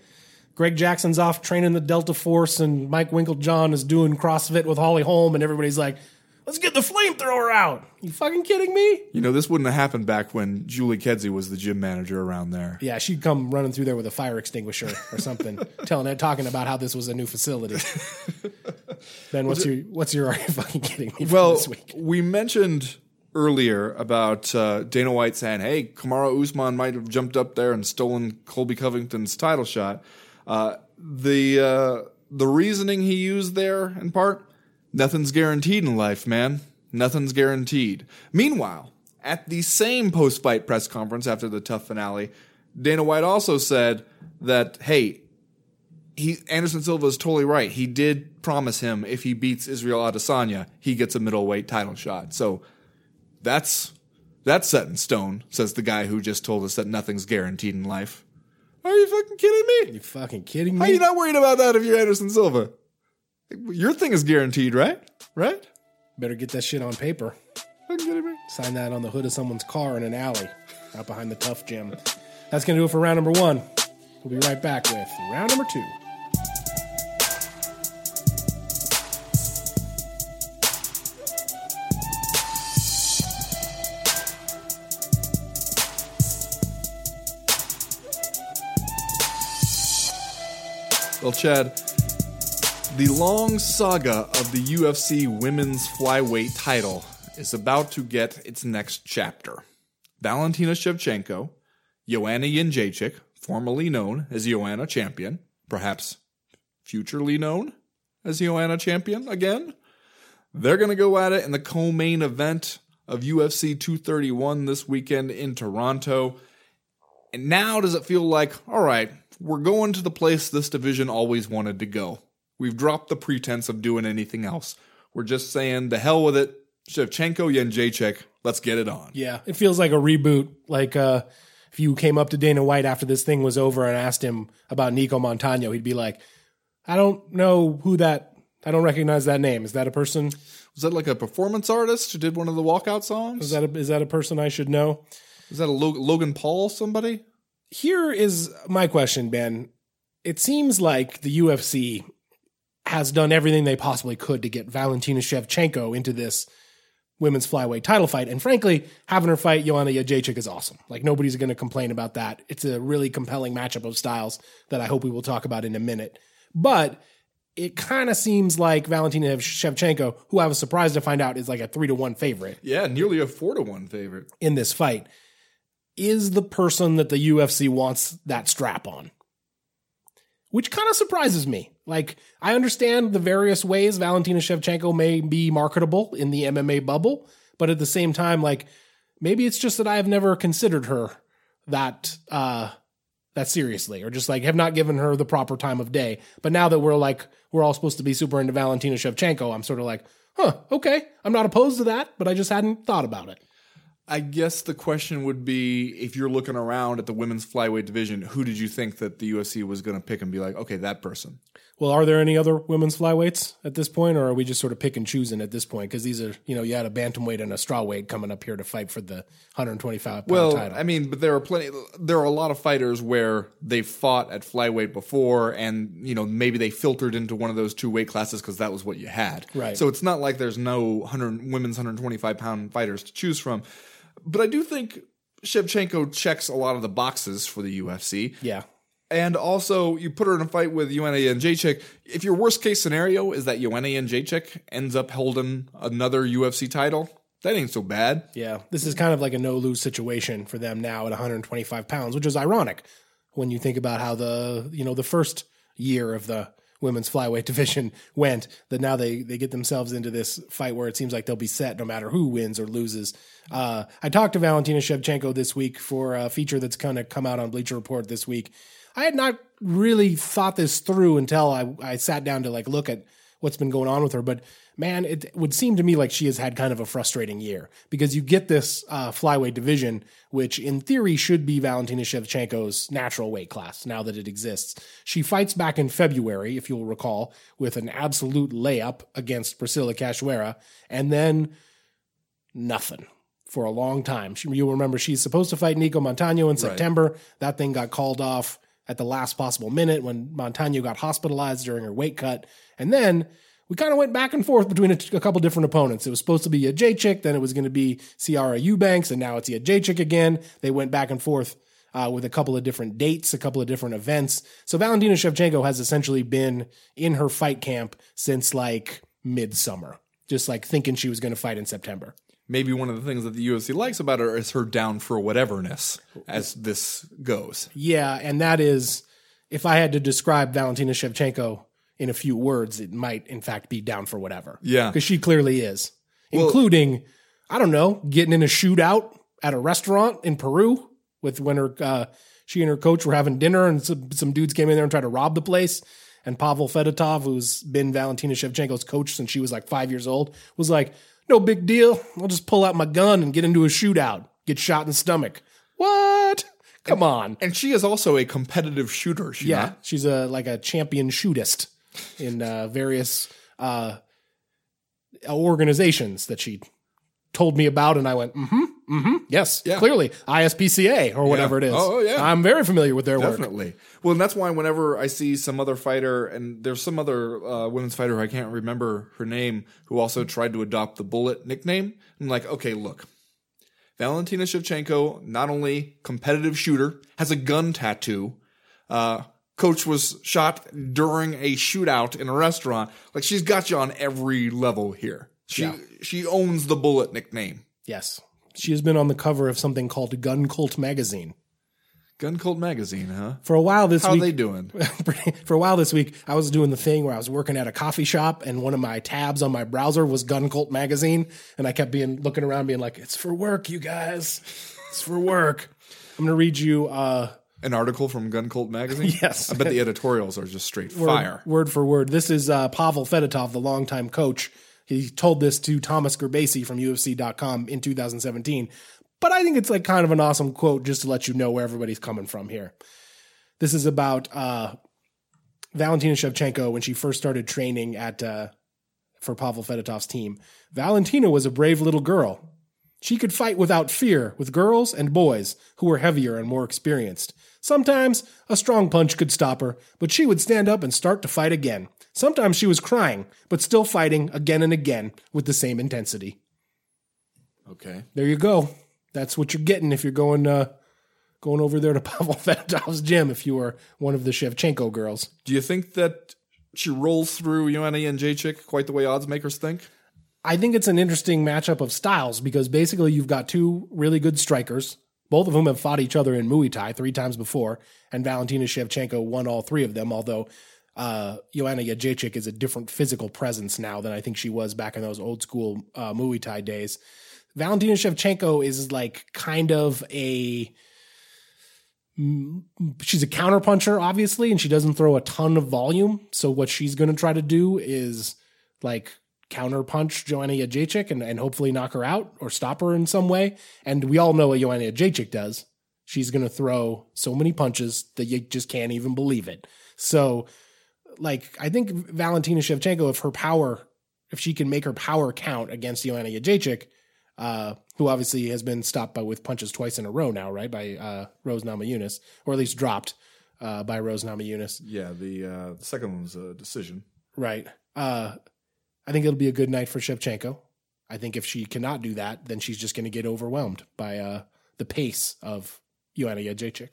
B: Greg Jackson's off training the Delta Force, and Mike Winkeljohn is doing CrossFit with Holly Holm, and everybody's like, let's get the flamethrower out. You fucking kidding me?
C: You know, this wouldn't have happened back when Julie Kedzie was the gym manager around there.
B: Yeah, she'd come running through there with a fire extinguisher or something, telling it, talking about how this was a new facility. ben, what's your what's your are you fucking kidding me for
C: Well,
B: this week?
C: we mentioned earlier about uh, Dana White saying, "Hey, Kamaru Usman might have jumped up there and stolen Colby Covington's title shot." Uh, the uh, the reasoning he used there, in part, nothing's guaranteed in life, man. Nothing's guaranteed. Meanwhile, at the same post fight press conference after the TUF finale, Dana White also said that, "Hey, he Anderson Silva is totally right. He did promise him if he beats Israel Adesanya, he gets a middleweight title shot. So that's that's set in stone, says the guy who just told us that nothing's guaranteed in life. Are you fucking kidding me?
B: Are You fucking kidding
C: How
B: are
C: you not worried about that if you're Anderson Silva? Your thing is guaranteed, right? Right?
B: Better get that shit on paper.
C: Fucking kidding me?
B: Sign that on the hood of someone's car in an alley out behind the TUF gym. That's going to do it for round number one. We'll be right back with round number two.
C: Well, Chad, the long saga of the UFC women's flyweight title is about to get its next chapter. Valentina Shevchenko, Joanna Jędrzejczyk, formerly known as Joanna Champion, perhaps futurely known as Joanna Champion again, they're going to go at it in the co-main event of UFC 231 this weekend in Toronto. And now does it feel like, all right, we're going to the place this division always wanted to go. We've dropped the pretense of doing anything else. We're just saying, the hell with it. Shevchenko, Jędrzejczyk, let's get it on.
B: Yeah, it feels like a reboot. Like uh, if you came up to Dana White after this thing was over and asked him about Nicco Montaño, he'd be like, "I don't know who that. I don't recognize that name. Is that a person?
C: Was that like a performance artist who did one of the walkout songs?
B: Is that a, is that a person I should know?"
C: Is that a Lo- Logan Paul somebody?
B: Here is my question, Ben. It seems like the UFC has done everything they possibly could to get Valentina Shevchenko into this women's flyweight title fight. And frankly, having her fight Joanna Jędrzejczyk is awesome. Like nobody's going to complain about that. It's a really compelling matchup of styles that I hope we will talk about in a minute. But it kind of seems like Valentina Shevchenko, who I was surprised to find out is like a three to one favorite
C: Yeah, nearly a four to one favorite.
B: in this fight, is the person that the UFC wants that strap on. Which kind of surprises me. Like, I understand the various ways Valentina Shevchenko may be marketable in the MMA bubble, but at the same time, like, maybe it's just that I have never considered her that uh that seriously, or just like have not given her the proper time of day. But now that we're like we're all supposed to be super into Valentina Shevchenko, I'm sort of like, huh, okay. I'm not opposed to that, but I just hadn't thought about it.
C: I guess the question would be if you're looking around at the women's flyweight division, who did you think that the UFC was going to pick and be like, okay, that person?
B: Well, are there any other women's flyweights at this point, or are we just sort of pick and choosing at this point? Because these are, you know, you had a bantamweight and a strawweight coming up here to fight for the 125 pound
C: Well,
B: title.
C: I mean, but there are plenty. There are a lot of fighters where they fought at flyweight before, and you know maybe they filtered into one of those two weight classes because that was what you had.
B: Right.
C: So it's not like there's no hundred women's 125 pound fighters to choose from. But I do think Shevchenko checks a lot of the boxes for the UFC.
B: yeah,
C: And also, you put her in a fight with Joanna Jędrzejczyk. If your worst case scenario is that Joanna Jędrzejczyk ends up holding another UFC title, that ain't so bad.
B: yeah. This is kind of like a no lose situation for them now at 125 pounds, which is ironic when you think about how the, you know, the first year of the women's flyweight division went. That now they they get themselves into this fight where it seems like they'll be set no matter who wins or loses. Uh, I talked to Valentina Shevchenko this week for a feature that's kind of come out on Bleacher Report this week. I had not really thought this through until I, I sat down to like look at what's been going on with her. But man, it would seem to me like she has had kind of a frustrating year because you get this uh, flyweight division, which in theory should be Valentina Shevchenko's natural weight class now that it exists. She fights back in February, if you'll recall, with an absolute layup against Priscila Cachoeira, and then nothing for a long time. She, you'll remember she's supposed to fight Nicco Montaño in September. That thing got called off at the last possible minute when Montaño got hospitalized during her weight cut. And then we kind of went back and forth between a, a couple different opponents. It was supposed to be a J chick, then it was going to be Sijara Eubanks, and now it's a J chick again. They went back and forth uh, with a couple of different dates, a couple of different events. So Valentina Shevchenko has essentially been in her fight camp since like midsummer, just like thinking she was going to fight in September.
C: Maybe one of the things that the UFC likes about her is her down for whateverness as this goes.
B: Yeah, and that is, if I had to describe Valentina Shevchenko in a few words, it might in fact be down for whatever.
C: Yeah.
B: because she clearly is, including, I don't know, getting in a shootout at a restaurant in Peru with when her uh, she and her coach were having dinner, and some, some dudes came in there and tried to rob the place. And Pavel Fedotov, who's been Valentina Shevchenko's coach since she was like five years old, was like, "No big deal. I'll just pull out my gun and get into a shootout, get shot in the stomach." What? Come on.
C: And she is also a competitive shooter. She
B: Yeah,
C: not?
B: she's a like a champion shootist in uh, various uh, organizations that she told me about, and I went, mm-hmm, mm-hmm, yes,
C: Yeah.
B: clearly ISPCA or whatever it is.
C: Oh, yeah.
B: I'm very familiar with their work.
C: Definitely. Well, and that's why whenever I see some other fighter, and there's some other uh, women's fighter, I can't remember her name, who also tried to adopt the Bullet nickname. I'm like, okay, look. Valentina Shevchenko, not only competitive shooter, has a gun tattoo. Uh, coach was shot during a shootout in a restaurant. Like she's got you on every level here. She
B: Yeah.
C: she owns the Bullet nickname.
B: Yes, she has been on the cover of something called Gun Cult magazine
C: Gun Cult magazine, huh?
B: for a while this week.
C: How
B: week.
C: they doing?
B: for a while this week, I was doing the thing where I was working at a coffee shop, and one of my tabs on my browser was Gun Cult magazine, and I kept being looking around, being like, "It's for work, you guys. It's for work." I'm gonna read you uh,
C: An article from Gun Cult magazine.
B: Yes.
C: I bet the editorials are just straight
B: word,
C: fire.
B: word for word. This is uh, Pavel Fedotov, the longtime coach He told this to Thomas Gerbasi from UFC.com in 2017. But I think it's like kind of an awesome quote just to let you know where everybody's coming from here. This is about uh, Valentina Shevchenko when she first started training at uh, for Pavel Fedotov's team. Valentina was a brave little girl. She could fight without fear with girls and boys who were heavier and more experienced. Sometimes a strong punch could stop her, but she would stand up and start to fight again. Sometimes she was crying, but still fighting again and again with the same intensity.
C: Okay.
B: There you go. That's what you're getting if you're going uh, going over there to Pavel Fedotov's gym. If you are one of the Shevchenko girls,
C: Do you think that she rolls through Joanna Jędrzejczyk quite the way odds makers think?
B: I think it's an interesting matchup of styles because basically you've got two really good strikers, both of whom have fought each other in Muay Thai three times before, and Valentina Shevchenko won all three of them. Although uh, Joanna Jędrzejczyk is a different physical presence now than I think she was back in those old school uh, Muay Thai days. Valentina Shevchenko is like kind of a she's a counterpuncher, obviously, and she doesn't throw a ton of volume. So what she's going to try to do is like counterpunch Joanna Jędrzejczyk and, and hopefully knock her out or stop her in some way. And we all know what Joanna Jędrzejczyk does. She's going to throw so many punches that you just can't even believe it. So, like, I think Valentina Shevchenko, if her power, if she can make her power count against Joanna Jędrzejczyk, uh, who obviously has been stopped by with punches twice in a row now, right? By uh, Rose Namajunas, or at least dropped uh, by Rose Namajunas,
C: Yeah, the uh, the second one was a decision.
B: right? Uh, I think it'll be a good night for Shevchenko. I think if she cannot do that, then she's just going to get overwhelmed by uh, the pace of Joanna Jędrzejczyk.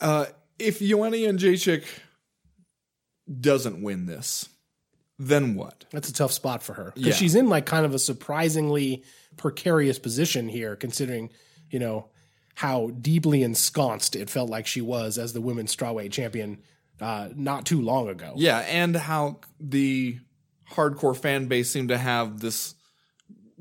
C: Uh, if Joanna Jędrzejczyk doesn't win this, then what?
B: That's a tough spot for her because
C: Yeah.
B: she's in like kind of a surprisingly precarious position here, considering you know how deeply ensconced it felt like she was as the women's strawweight champion uh, not too long ago.
C: Yeah, and how the hardcore fan base seemed to have this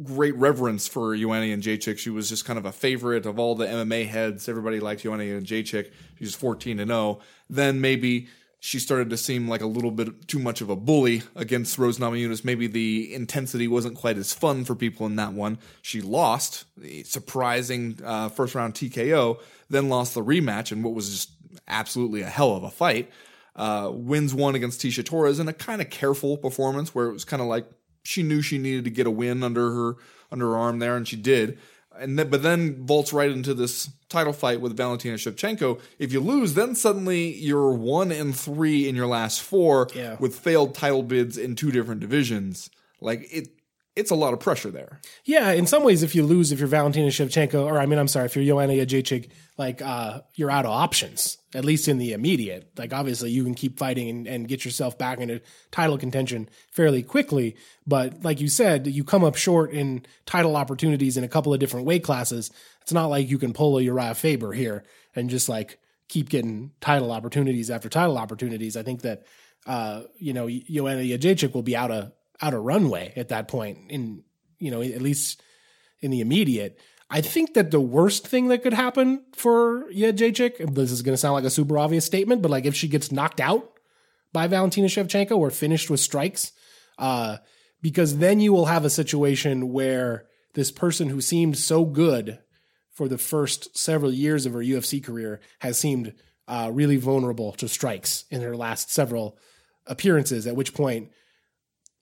C: great reverence for Joanna Jędrzejczyk. She was just kind of a favorite of all the MMA heads. Everybody liked Joanna Jędrzejczyk. She was 14 and 0. Then maybe she started to seem like a little bit too much of a bully against Rose Namajunas. Maybe the intensity wasn't quite as fun for people in that one. She lost the surprising uh, first round TKO, then lost the rematch in what was just absolutely a hell of a fight. Uh, wins one against Tecia Torres in a kind of careful performance where it was kind of like she knew she needed to get a win under her under her arm there, and she did. And then, but then vaults right into this title fight with Valentina Shevchenko. If you lose, then suddenly you're one and three in your last four
B: Yeah.
C: with failed title bids in two different divisions. Like it, it's a lot of pressure there.
B: Yeah, in some ways, if you lose, if you're Valentina Shevchenko, or I mean, I'm sorry, if you're Joanna Jędrzejczyk, like uh, you're out of options, at least in the immediate. Like obviously, you can keep fighting and, and get yourself back into title contention fairly quickly. But like you said, you come up short in title opportunities in a couple of different weight classes. It's not like you can pull a Urijah Faber here and just like keep getting title opportunities after title opportunities. I think that uh, you know Joanna Jędrzejczyk will be out of out of runway at that point in you know at least in the immediate. I think that the worst thing that could happen for Jędrzejczyk, this is going to sound like a super obvious statement, but like if she gets knocked out by Valentina Shevchenko or finished with strikes, uh, because then you will have a situation where this person who seemed so good for the first several years of her UFC career has seemed uh, really vulnerable to strikes in her last several appearances. At which point,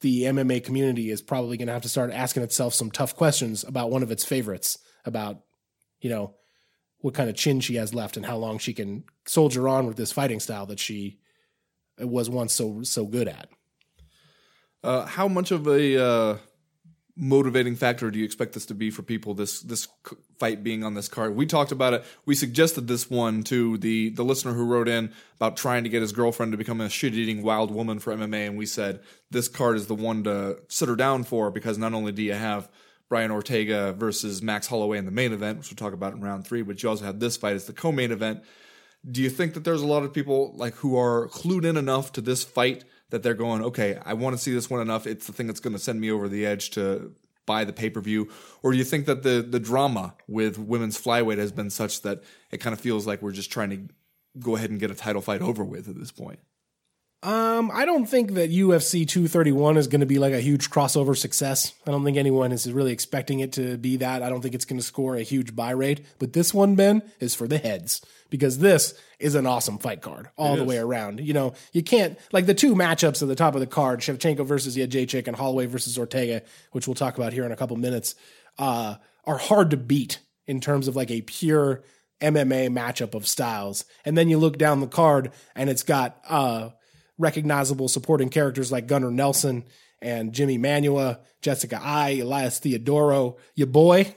B: the MMA community is probably going to have to start asking itself some tough questions about one of its favorites, about you know what kind of chin she has left and how long she can soldier on with this fighting style that she was once so so good at.
C: Uh, how much of a uh, motivating factor do you expect this to be for people? This this fight being on this card. We talked about it. We suggested this one to the the listener who wrote in about trying to get his girlfriend to become a shit eating wild woman for MMA, and we said this card is the one to sit her down for because not only do you have Brian Ortega versus Max Holloway in the main event, which we'll talk about in round three, but you also have this fight as the co-main event. Do you think that there's a lot of people like who are clued in enough to this fight that they're going, okay, I want to see this one enough. It's the thing that's going to send me over the edge to buy the pay per view, or do you think that the the drama with women's flyweight has been such that it kind of feels like we're just trying to go ahead and get a title fight over with at this point?
B: Um, I don't think that UFC 231 is going to be like a huge crossover success. I don't think anyone is really expecting it to be that. I don't think it's going to score a huge buy rate. But this one, Ben, is for the heads because this is an awesome fight card all the way around. You know, you can't like the two matchups at the top of the card: Shevchenko versus Jacek and Holloway versus Ortega, which we'll talk about here in a couple minutes, uh, are hard to beat in terms of like a pure MMA matchup of styles. And then you look down the card and it's got uh recognizable supporting characters like Gunnar Nelson and Jimi Manuwa, Jessica Eye, Elias Theodorou, your boy,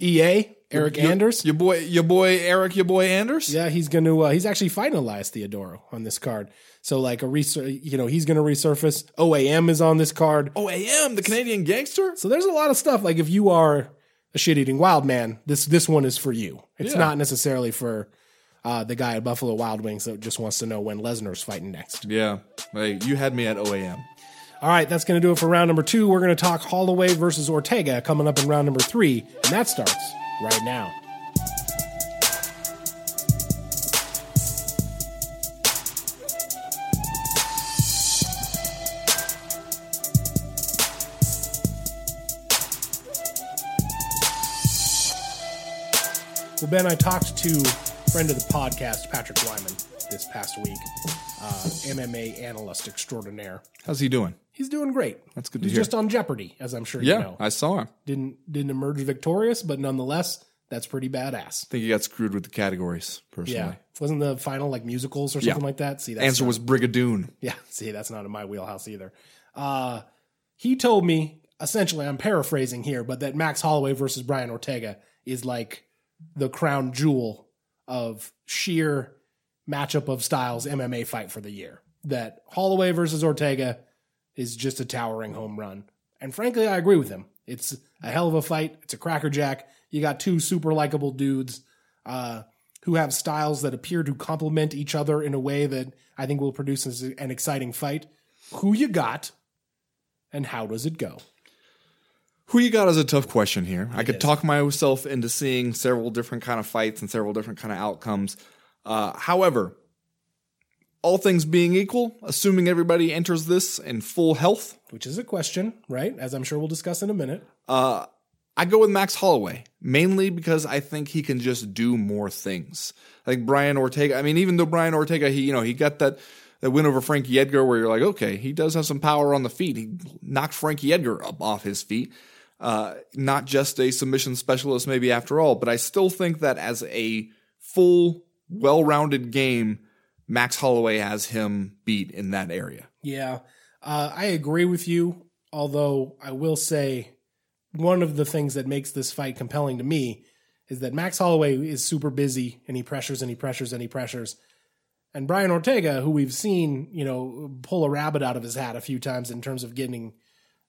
B: EA, Eryk
C: Your-
B: Anders.
C: Your boy, your boy Eryk, your boy Anders.
B: Yeah, he's going to. Uh, he's actually fighting Elias Theodorou on this card. So like a resur- you know, he's going to resurface. OAM is on this card.
C: OAM, the Canadian gangster.
B: So there's a lot of stuff. Like if you are a shit eating wild man, this this one is for you. It's
C: Yeah.
B: not necessarily for uh, the guy at Buffalo Wild Wings that just wants to know when Lesnar's fighting next.
C: Yeah, hey, you had me at OAM.
B: All right, that's going to do it for round number two. We're going to talk Holloway versus Ortega coming up in round number three, and that starts right now. Well, Ben, I talked to friend of the podcast, Patrick Wyman, this past week, uh, MMA analyst extraordinaire.
C: How's he doing?
B: He's doing great.
C: That's good to
B: He's
C: hear.
B: just on Jeopardy, as I'm sure
C: Yeah,
B: you know.
C: I saw him.
B: Didn't didn't emerge victorious, but nonetheless, that's pretty badass.
C: I think he got screwed with the categories personally.
B: Yeah, wasn't the final like musicals or
C: Yeah.
B: something like that? See, that's
C: Answer
B: not-
C: was Brigadoon.
B: yeah. See, that's not in my wheelhouse either. Uh, he told me essentially, I'm paraphrasing here, but that Max Holloway versus Brian Ortega is like the crown jewel of sheer matchup of styles MMA fight for the year. That Holloway versus Ortega is just a towering home run. And frankly, I agree with him. It's a hell of a fight. It's a crackerjack. You got two super likable dudes uh, who have styles that appear to complement each other in a way that I think will produce an exciting fight. Who you got, and how does it go?
C: Who you got is a tough question here. I could talk myself into seeing several different kind of fights and several different kind of outcomes. Uh, however, all things being equal, assuming everybody enters this in full health,
B: Which is a question, right? As I'm sure we'll discuss in a minute.
C: uh, I go with Max Holloway mainly because I think he can just do more things. I think Brian Ortega. I mean, even though Brian Ortega, he you know he got that that win over Frankie Edgar, where you're like, okay, he does have some power on the feet. He knocked Frankie Edgar up off his feet. Uh, not just a submission specialist, maybe after all, but I still think that as a full, well-rounded game, Max Holloway has him beat in that area.
B: Yeah, uh, I agree with you. Although I will say, one of the things that makes this fight compelling to me is that Max Holloway is super busy and he pressures and he pressures and he pressures. And Brian Ortega, who we've seen, you know, pull a rabbit out of his hat a few times in terms of getting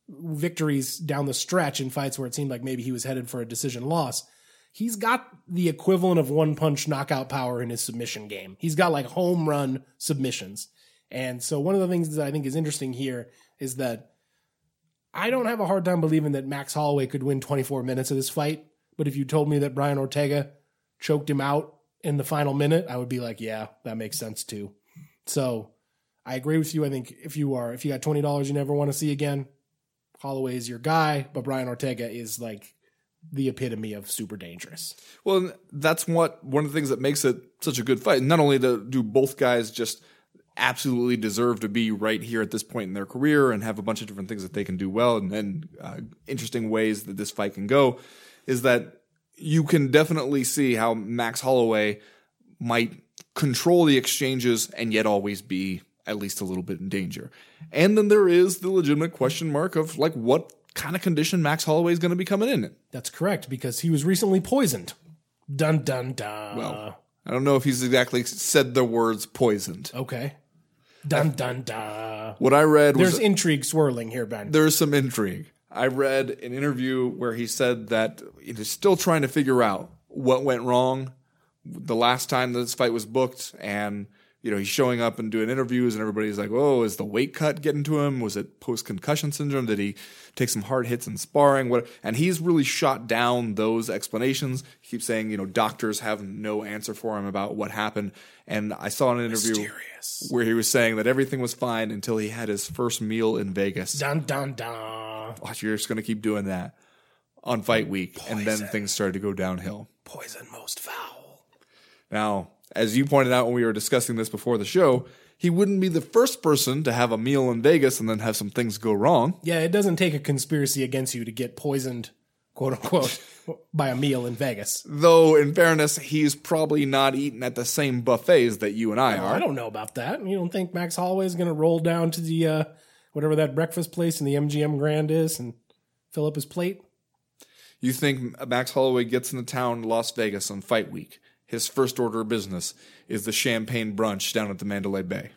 B: victories down the stretch in fights where it seemed like maybe he was headed for a decision loss. He's got the equivalent of one punch knockout power in his submission game. He's got like home run submissions. And so one of the things that I think is interesting here is that I don't have a hard time believing that Max Holloway could win 24 minutes of this fight. But if you told me that Brian Ortega choked him out in the final minute, I would be like, yeah, that makes sense too. So I agree with you. I think if you are, if you got $20 you never want to see again, Holloway is your guy, but Brian Ortega is like the epitome of super dangerous.
C: Well, that's what one of the things that makes it such a good fight. Not only do, both guys just absolutely deserve to be right here at this point in their career and have a bunch of different things that they can do well and, and uh, interesting ways that this fight can go, is that you can definitely see how Max Holloway might control the exchanges and yet always be at least a little bit in danger. And then there is the legitimate question mark of like what kind of condition Max Holloway is going to be coming in.
B: That's correct because he was recently poisoned. Dun dun dun.
C: Well, I don't know if he's exactly said the words poisoned.
B: okay. Dun dun dun.
C: What I read was
B: There's intrigue swirling here, Ben.
C: there's some intrigue. I read an interview where he said that he's still trying to figure out what went wrong the last time this fight was booked and you know, he's showing up and doing interviews, and everybody's like, "Oh, is the weight cut getting to him? Was it post concussion syndrome? Did he take some hard hits in sparring? What?" And he's really shot down those explanations. He keeps saying, you know, doctors have no answer for him about what happened. And I saw an interview
B: Mysterious.
C: where he was saying that everything was fine until he had his first meal in Vegas.
B: Dun dun dun.
C: Watch, you're just going to keep doing that on fight week, and then things started to go downhill.
B: Poison most foul.
C: Now, as you pointed out when we were discussing this before the show, he wouldn't be the first person to have a meal in Vegas and then have some things go wrong.
B: Yeah, it doesn't take a conspiracy against you to get poisoned, quote unquote, by a meal in Vegas.
C: Though, in fairness, he's probably not eating at the same buffets that you and I are.
B: I don't know about that. You don't think Max Holloway is going to roll down to the uh, whatever that breakfast place in the MGM Grand is and fill up his plate?
C: You think Max Holloway gets into town, Las Vegas, on fight week. His first order of business is the champagne brunch down at the Mandalay Bay.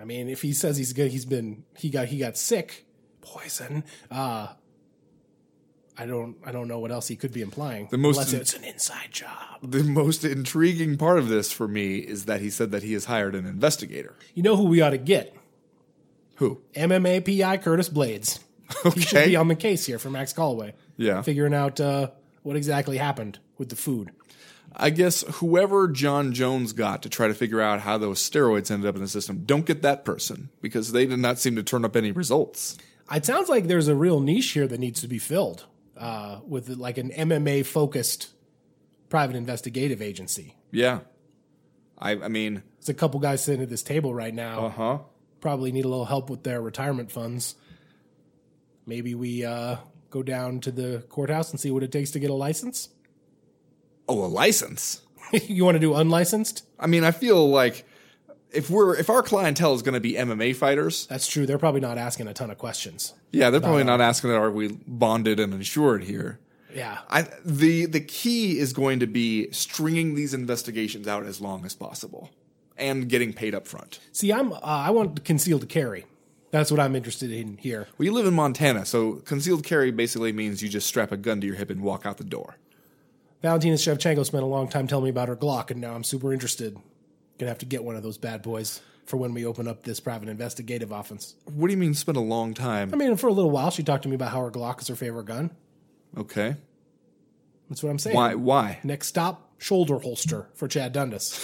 B: I mean, if he says he's good, he's been he got he got sick, poison. Uh I don't I don't know what else he could be implying.
C: The most-
B: unless it's an inside job.
C: The most intriguing part of this for me is that he said that he has hired an investigator.
B: You know who we ought to get?
C: Who?
B: MMA PI Curtis Blaydes. He should
C: Okay.
B: be on the case here for Max Holloway.
C: Yeah.
B: figuring out uh, what exactly happened with the food.
C: I guess whoever Jon Jones got to try to figure out how those steroids ended up in the system, don't get that person because they did not seem to turn up any results.
B: It sounds like there's a real niche here that needs to be filled uh, with like an MMA focused private investigative agency.
C: Yeah. I, I mean,
B: There's a couple guys sitting at this table right now.
C: uh huh.
B: Probably need a little help with their retirement funds. Maybe we uh, go down to the courthouse and see what it takes to get a license.
C: Oh, a license.
B: you want to do unlicensed?
C: I mean, I feel like if we're if our clientele is going to be MMA fighters,
B: That's true. They're probably not asking a ton of questions.
C: yeah, they're probably not asking are we bonded and insured here.
B: Yeah.
C: I the the key is going to be stringing these investigations out as long as possible and getting paid up front.
B: See, I'm uh, I want concealed carry. That's what I'm interested in here.
C: We live in Montana, so concealed carry basically means you just strap a gun to your hip and walk out the door.
B: Valentina Shevchenko spent a long time telling me about her Glock, and now I'm super interested. Gonna have to get one of those bad boys for when we open up this private investigative office.
C: What do you mean spend a long time?
B: I mean, for a little while, she talked to me about how her Glock is her favorite gun.
C: Okay.
B: That's what I'm saying.
C: Why why?
B: Next stop, shoulder holster for Chad Dundas.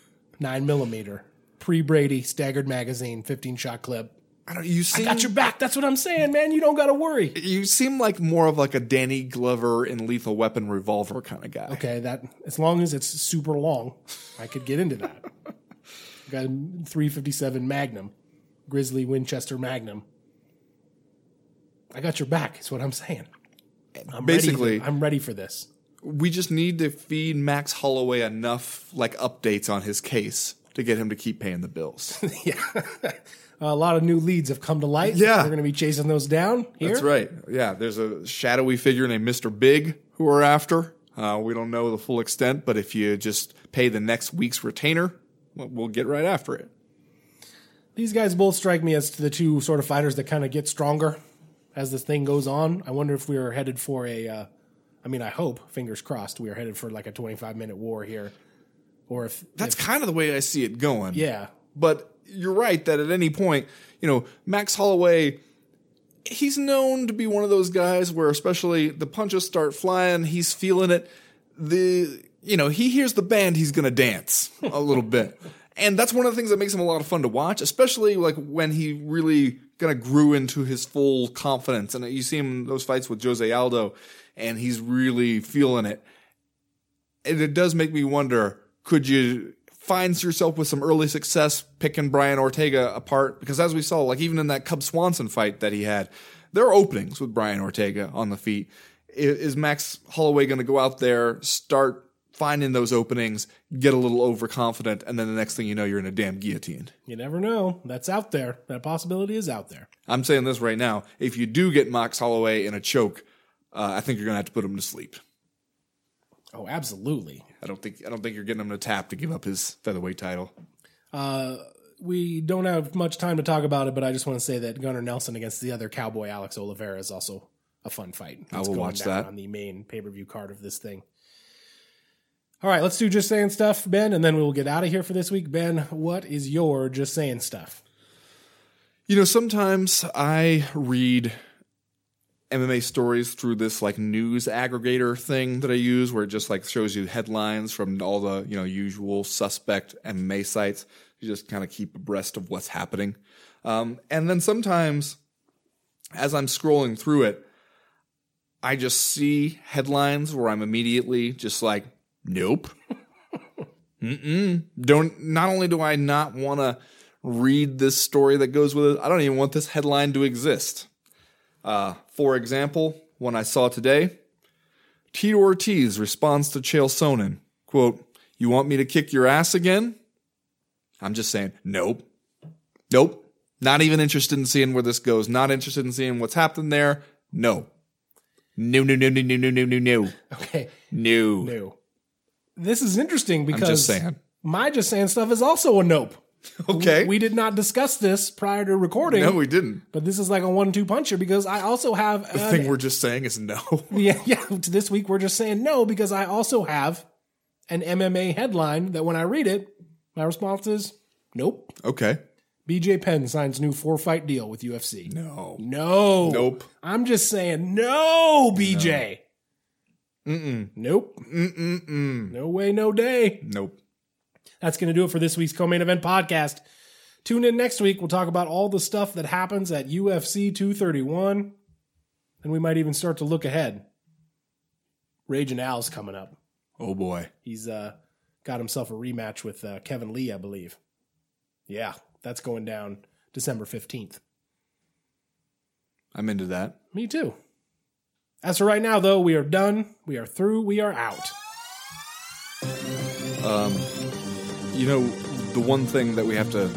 B: Nine millimeter, pre Brady, staggered magazine, 15 shot clip.
C: I don't you seem I
B: Got your back. That's what I'm saying, man. You don't got to worry.
C: you seem like more of like a Danny Glover in Lethal Weapon revolver kind of guy.
B: Okay, that as long as it's super long, I could get into that. got a 357 Magnum, Grizzly Winchester Magnum. I got your back. Is what I'm saying. I'm
C: Basically,
B: ready for, I'm ready for this.
C: we just need to feed Max Holloway enough like updates on his case to get him to keep paying the bills.
B: yeah, a lot of new leads have come to light.
C: Yeah.
B: we're going to be chasing those down here.
C: That's right. Yeah, there's a shadowy figure named Mr. Big who we're after. Uh, we don't know the full extent, but if you just pay the next week's retainer, we'll, get right after it.
B: These guys both strike me as the two sort of fighters that kind of get stronger as this thing goes on. I wonder if we are headed for a. Uh, I mean, I hope, fingers crossed, we are headed for like a 25 minute war here, or if
C: That's kind of the way I see it going.
B: yeah.
C: But you're right that at any point, you know, Max Holloway, he's known to be one of those guys where, especially the punches start flying, he's feeling it. The you know, he hears the band, he's gonna dance a little bit. And that's one of the things that makes him a lot of fun to watch, especially like when he really kind of grew into his full confidence. And you see him in those fights with Jose Aldo, and he's really feeling it and it does make me wonder could you find yourself with some early success picking Brian Ortega apart? Because as we saw, like even in that Cub Swanson fight that he had, there are openings with Brian Ortega on the feet. Is Max Holloway going to go out there, start finding those openings, get a little overconfident, and then the next thing you know, you're in a damn guillotine?
B: You never know. That's out there. That possibility is out there.
C: I'm saying this right now. If you do get Max Holloway in a choke, uh, I think you're going to have to put him to sleep.
B: Oh, absolutely.
C: I don't think I don't think you're getting him to tap to give up his featherweight title.
B: Uh, We don't have much time to talk about it, but I just want to say that Gunnar Nelson against the other cowboy Alex Oliveira is also a fun fight. It's
C: will
B: going
C: watch
B: down
C: that.
B: on the main pay per view card of this thing. All right, let's do just saying stuff, Ben, and then we will get out of here for this week. Ben, what is your just saying stuff?
C: You know, sometimes I read MMA stories through this like news aggregator thing that I use where it just like shows you headlines from all the, you know, usual suspect MMA sites. You just kind of keep abreast of what's happening. Um, and then sometimes as I'm scrolling through it, I just see headlines where I'm immediately just like, nope. Mm-mm. Don't, not only do I not want to read this story that goes with it, I don't even want this headline to exist. Uh, for example, one I saw today, Tito Ortiz responds to Chael Sonnen, quote, you want me to kick your ass again? I'm just saying, nope. Nope. Not even interested in seeing where this goes. Not interested in seeing what's happened there. No. No, no, no, no, no, no, no, no, no.
B: Okay,
C: No.
B: no. This is interesting because
C: just saying.
B: my just saying stuff is also a nope.
C: Okay.
B: We did not discuss this prior to recording.
C: no, we didn't.
B: but this is like a one-two puncher because I also have
C: The
B: an-
C: thing we're just saying is no.
B: yeah, yeah. to This week we're just saying no because I also have an MMA headline that when I read it, my response is nope.
C: okay.
B: BJ Penn signs new four-fight deal with UFC.
C: No.
B: No.
C: Nope.
B: I'm just saying no, BJ.
C: Mm-mm.
B: Nope.
C: Mm-mm-mm.
B: No way, no day.
C: Nope.
B: That's going to do it for this week's co-main event podcast. Tune in next week. We'll talk about all the stuff that happens at UFC 231. And we might even start to look ahead. Raging Al's coming up.
C: Oh boy.
B: He's uh, got himself a rematch with uh, Kevin Lee, I believe. Yeah, that's going down December 15th.
C: I'm into that.
B: Me too. As for right now, though, we are done. We are through. We are out.
C: Um, you know, the one thing that we have to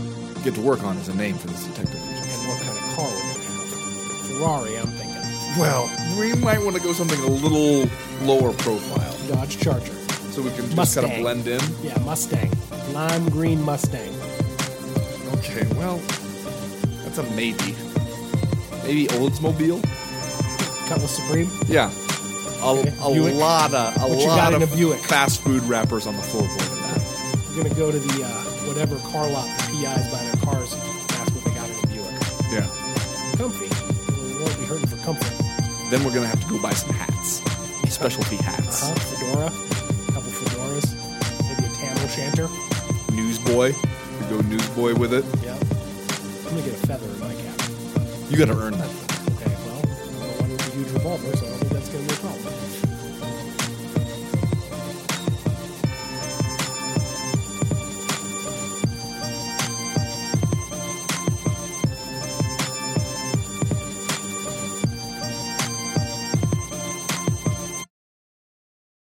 C: get to work on is a name for this detective agency.
B: And what kind of car we're going to have. Ferrari, I'm thinking.
C: Well, we might want to go something a little lower profile,
B: Dodge Charger.
C: so we can just kind of blend in.
B: Yeah, Mustang. Lime green Mustang.
C: Okay, well, that's a maybe. Maybe Oldsmobile.
B: Cutlass Supreme.
C: Yeah, a,
B: Okay,
C: a lot of a lot of
B: Buick?
C: fast food wrappers on the floorboard.
B: We're going to go to the uh, whatever car lot the PIs buy their cars. and That's what they got in a Buick.
C: Yeah.
B: Comfy. We won't be hurting for comfort.
C: Then we're gonna have to go buy some hats, specialty hats.
B: Uh-huh. Fedora. A couple fedoras. Maybe a Tam o' Shanter.
C: Newsboy, we go newsboy with it.
B: Yeah. I'm to get a feather in my cap.
C: You got to earn that.
B: Okay, well, I don't want a huge revolver, so